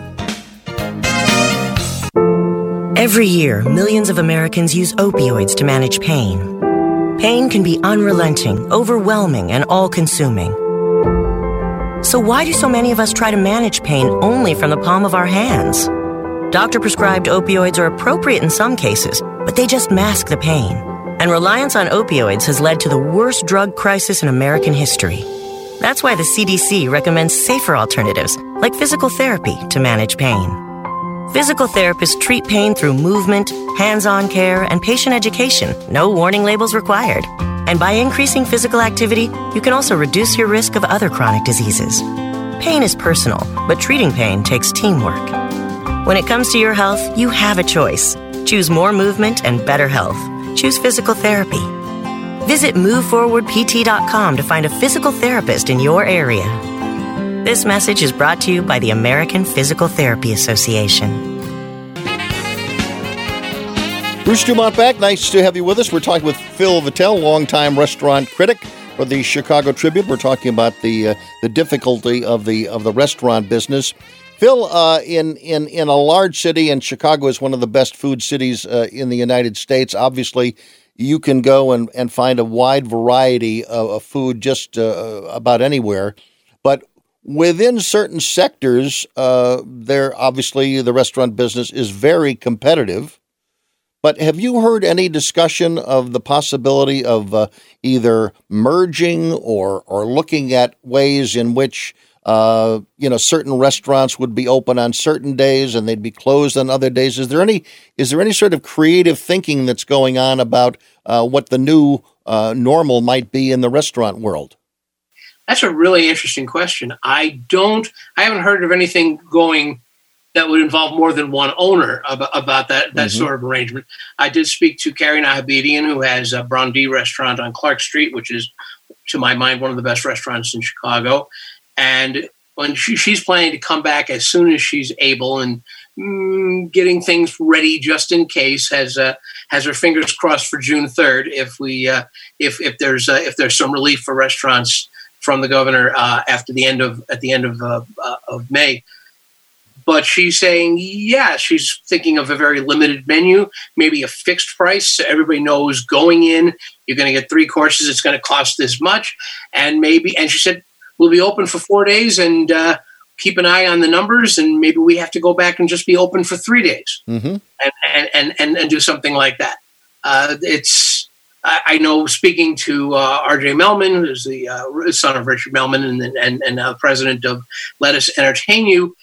Every year, millions of Americans use opioids to manage pain. Pain can be unrelenting, overwhelming, and all consuming. So, why do so many of us try to manage pain only from the palm of our hands? Doctor prescribed opioids are appropriate in some cases, but they just mask the pain. And reliance on opioids has led to the worst drug crisis in American history. That's why the CDC recommends safer alternatives, like physical therapy, to manage pain. Physical therapists treat pain through movement, hands on care, and patient education. No warning labels required. And by increasing physical activity, you can also reduce your risk of other chronic diseases. Pain is personal, but treating pain takes teamwork. When it comes to your health, you have a choice. Choose more movement and better health. Choose physical therapy. Visit moveforwardpt.com to find a physical therapist in your area. This message is brought to you by the American Physical Therapy Association. Bruce Dumont back. Nice to have you with us. We're talking with Phil Vettel, longtime restaurant critic for the Chicago Tribune. We're talking about the uh, the difficulty of the of the restaurant business. Phil, uh, in in in a large city, and Chicago is one of the best food cities uh, in the United States. Obviously, you can go and, and find a wide variety of, of food just uh, about anywhere. But within certain sectors, uh, there obviously the restaurant business is very competitive. But have you heard any discussion of the possibility of uh, either merging or or looking at ways in which uh, you know certain restaurants would be open on certain days and they'd be closed on other days? Is there any is there any sort of creative thinking that's going on about uh, what the new uh, normal might be in the restaurant world? That's a really interesting question. I don't. I haven't heard of anything going that would involve more than one owner about, about that that mm-hmm. sort of arrangement. I did speak to Carrie Nahabedian, who has a Brindille restaurant on Clark Street, which is, to my mind, one of the best restaurants in Chicago. And when she, she's planning to come back as soon as she's able and mm, getting things ready just in case, has uh, has her fingers crossed for June third. If we uh, if if there's uh, if there's some relief for restaurants from the governor uh, after the end of at the end of uh, uh, of May but she's saying, yeah, she's thinking of a very limited menu, maybe a fixed price. So everybody knows going in, you're going to get three courses. It's going to cost this much. And maybe, and she said, we'll be open for four days and uh, keep an eye on the numbers. And maybe we have to go back and just be open for three days mm-hmm. and, and, and, and, do something like that. Uh, it's, I know speaking to uh, R.J. Melman, who's the uh, son of Richard Melman and and, and uh, president of Lettuce Entertain You,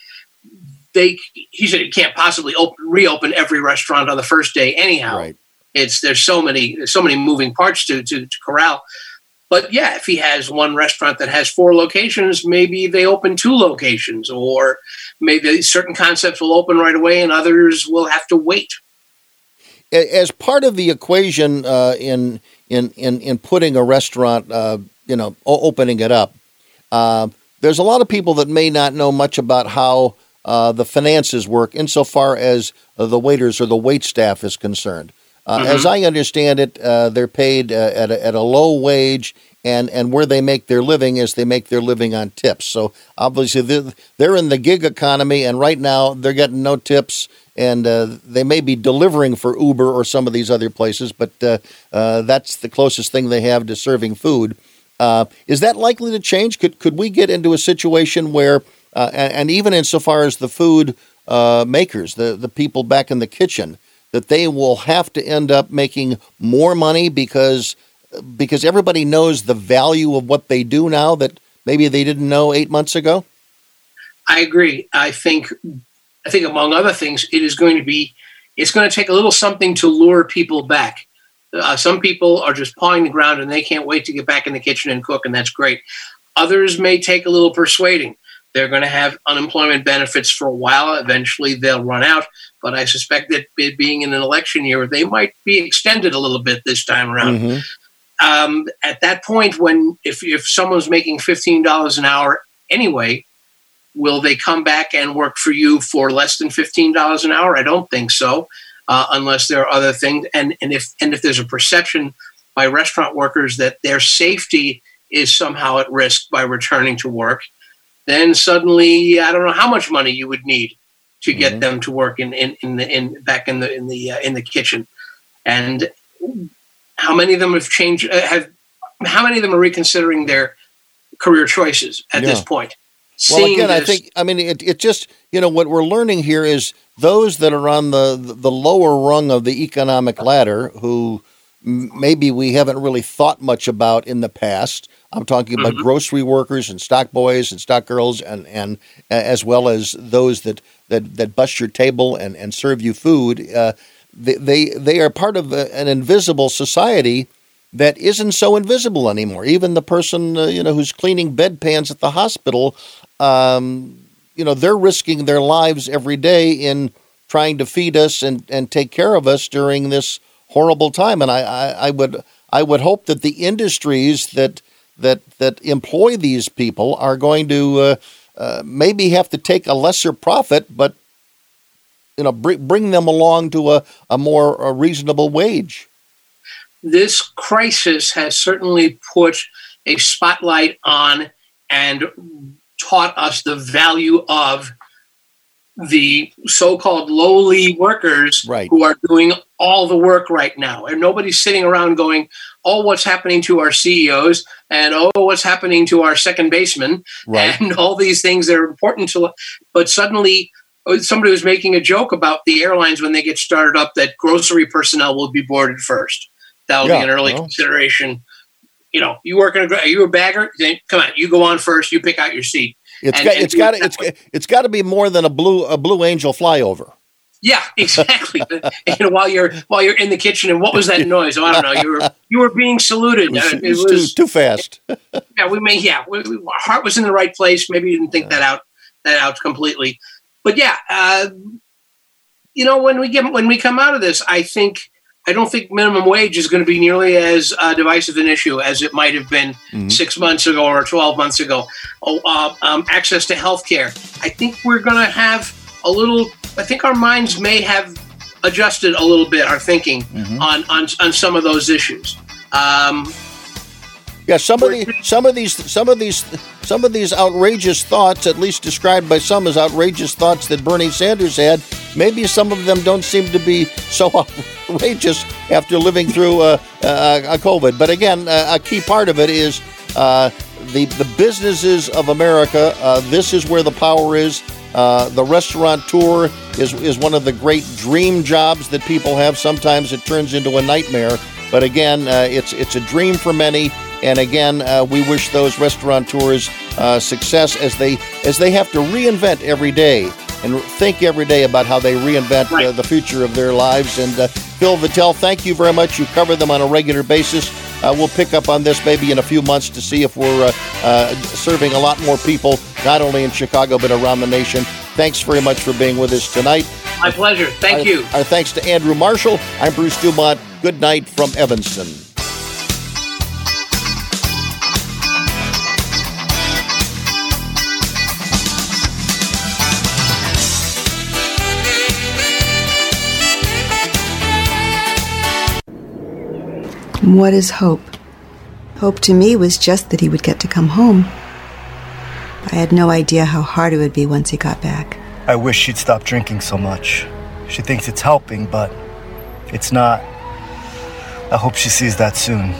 they he said he can't possibly open, reopen every restaurant on the first day anyhow. Right. It's there's so many there's so many moving parts to, to, to corral. But yeah, if he has one restaurant that has four locations, maybe they open two locations, or maybe certain concepts will open right away and others will have to wait. As part of the equation uh, in, in in in putting a restaurant, uh, you know, opening it up, uh, there's a lot of people that may not know much about how uh, the finances work insofar as uh, the waiters or the wait staff is concerned. Uh, mm-hmm. As I understand it, uh, they're paid uh, at, a, at a low wage, and, and where they make their living is they make their living on tips. So obviously they're, in the gig economy, and right now they're getting no tips, and they may be delivering for Uber or some of these other places, but that's the closest thing they have to serving food. is that likely to change? Could could we get into a situation where uh, and, and, even insofar as the food uh, makers, the, the people back in the kitchen, that they will have to end up making more money because because everybody knows the value of what they do now that maybe they didn't know eight months ago. I agree. I think I think among other things, it is going to be it's going to take a little something to lure people back. Uh, some people are just pawing the ground and they can't wait to get back in the kitchen and cook, and that's great. Others may take a little persuading. They're going to have unemployment benefits for a while. Eventually, they'll run out. but I suspect that it being in an election year, they might be extended a little bit this time around. Mm-hmm. Um, at that point, when if if someone's making fifteen dollars an hour anyway, will they come back and work for you for less than fifteen dollars an hour? I don't think so, uh, unless there are other things. And and if and if there's a perception by restaurant workers that their safety is somehow at risk by returning to work, then suddenly I don't know how much money you would need to get Mm-hmm. them to work in in, in the in back in the in the uh, in the kitchen, and how many of them have changed uh, have how many of them are reconsidering their career choices at this point? Well, Seeing again, I think I mean it. It just you know what we're learning here is those that are on the the lower rung of the economic ladder who maybe we haven't really thought much about in the past. I'm talking about Mhm. grocery workers and stock boys and stock girls, and and as well as those that that that bust your table and and serve you food. Uh, they, they are part of a, an invisible society that isn't so invisible anymore. Even the person uh, you know who's cleaning bedpans at the hospital, um, you know, they're risking their lives every day in trying to feed us and, and take care of us during this horrible time. And I, I, I would I would hope that the industries that that that employ these people are going to uh, uh, maybe have to take a lesser profit, but you know, bring bring them along to a, a more a reasonable wage. this crisis has certainly put a spotlight on and taught us the value of the so-called lowly workers Right. who are doing all the work right now and nobody's sitting around going oh what's happening to our ceos and oh what's happening to our second baseman Right. and all these things that are important to but suddenly somebody was making a joke about the airlines when they get started up that grocery personnel will be boarded first that'll Yeah, be an early well. consideration you know you work in a are you a bagger then come on you go on first you pick out your seat It's And- got and it's got it it's way. it's got to be more than a blue a blue angel flyover. Yeah, exactly. you know, while you're while you're in the kitchen, and what was that noise? Oh, I don't know. You were you were being saluted. It was, Uh, it it was was too too fast. yeah. We may yeah. We, we, our heart was in the right place. Maybe you didn't think that out that out completely, but yeah. Uh, you know, when we get when we come out of this, I think I don't think minimum wage is going to be nearly as uh, divisive an issue as it might have been Mhm. six months ago or twelve months ago. Oh, uh, um, access to health care. I think we're going to have a little. I think our minds may have adjusted a little bit our thinking Mhm. on, on on some of those issues. Um, Yeah, some of the some of these some of these some of these outrageous thoughts, at least described by some as outrageous thoughts that Bernie Sanders had, maybe some of them don't seem to be so outrageous after living through uh, uh, a COVID. But again, uh, a key part of it is uh, the the businesses of America. Uh, this is where the power is. Uh, the restaurateur is is one of the great dream jobs that people have. Sometimes it turns into a nightmare, but again, uh, it's it's a dream for many. And again, uh, we wish those restaurateurs uh, success as they as they have to reinvent every day and think every day about how they reinvent uh, the future of their lives. And uh, Phil Vettel, thank you very much. You cover them on a regular basis. Uh, we'll pick up on this maybe in a few months to see if we're uh, uh, serving a lot more people, not only in Chicago but around the nation. Thanks very much for being with us tonight. my pleasure. Thank Our- you. Our thanks to Andrew Marshall. I'm Bruce Dumont. Good night from Evanston. What is hope? Hope to me was just that he would get to come home. I had no idea how hard it would be once he got back. I wish she'd stop drinking so much. She thinks it's helping, but it's not. I hope she sees that soon.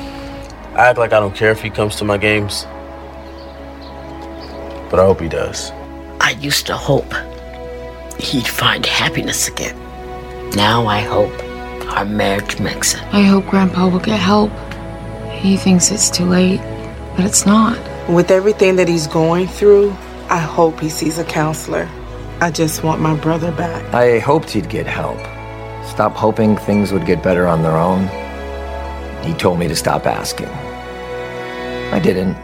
I act like I don't care if he comes to my games. But I hope he does. I used to hope he'd find happiness again. Now I hope our marriage makes it. I hope Grandpa will get help. He thinks it's too late, but it's not. With everything that he's going through, I hope he sees a counselor. I just want my brother back. I hoped he'd get help. Stop hoping things would get better on their own. He told me to stop asking. I didn't.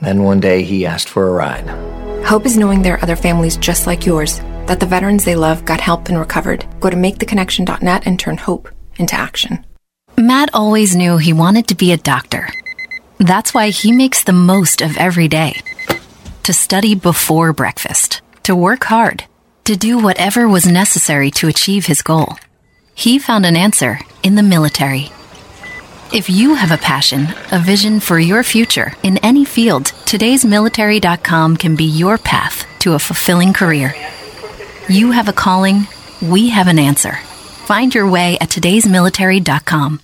Then one day he asked for a ride. Hope is knowing there are other families just like yours, that the veterans they love got help and recovered. Go to maketheconnection.net and turn hope into action. Matt always knew he wanted to be a doctor. That's why he makes the most of every day. To study before breakfast, to work hard, to do whatever was necessary to achieve his goal. He found an answer in the military. If you have a passion, a vision for your future in any field, today'smilitary.com can be your path to a fulfilling career. You have a calling, we have an answer. Find your way at today'smilitary.com.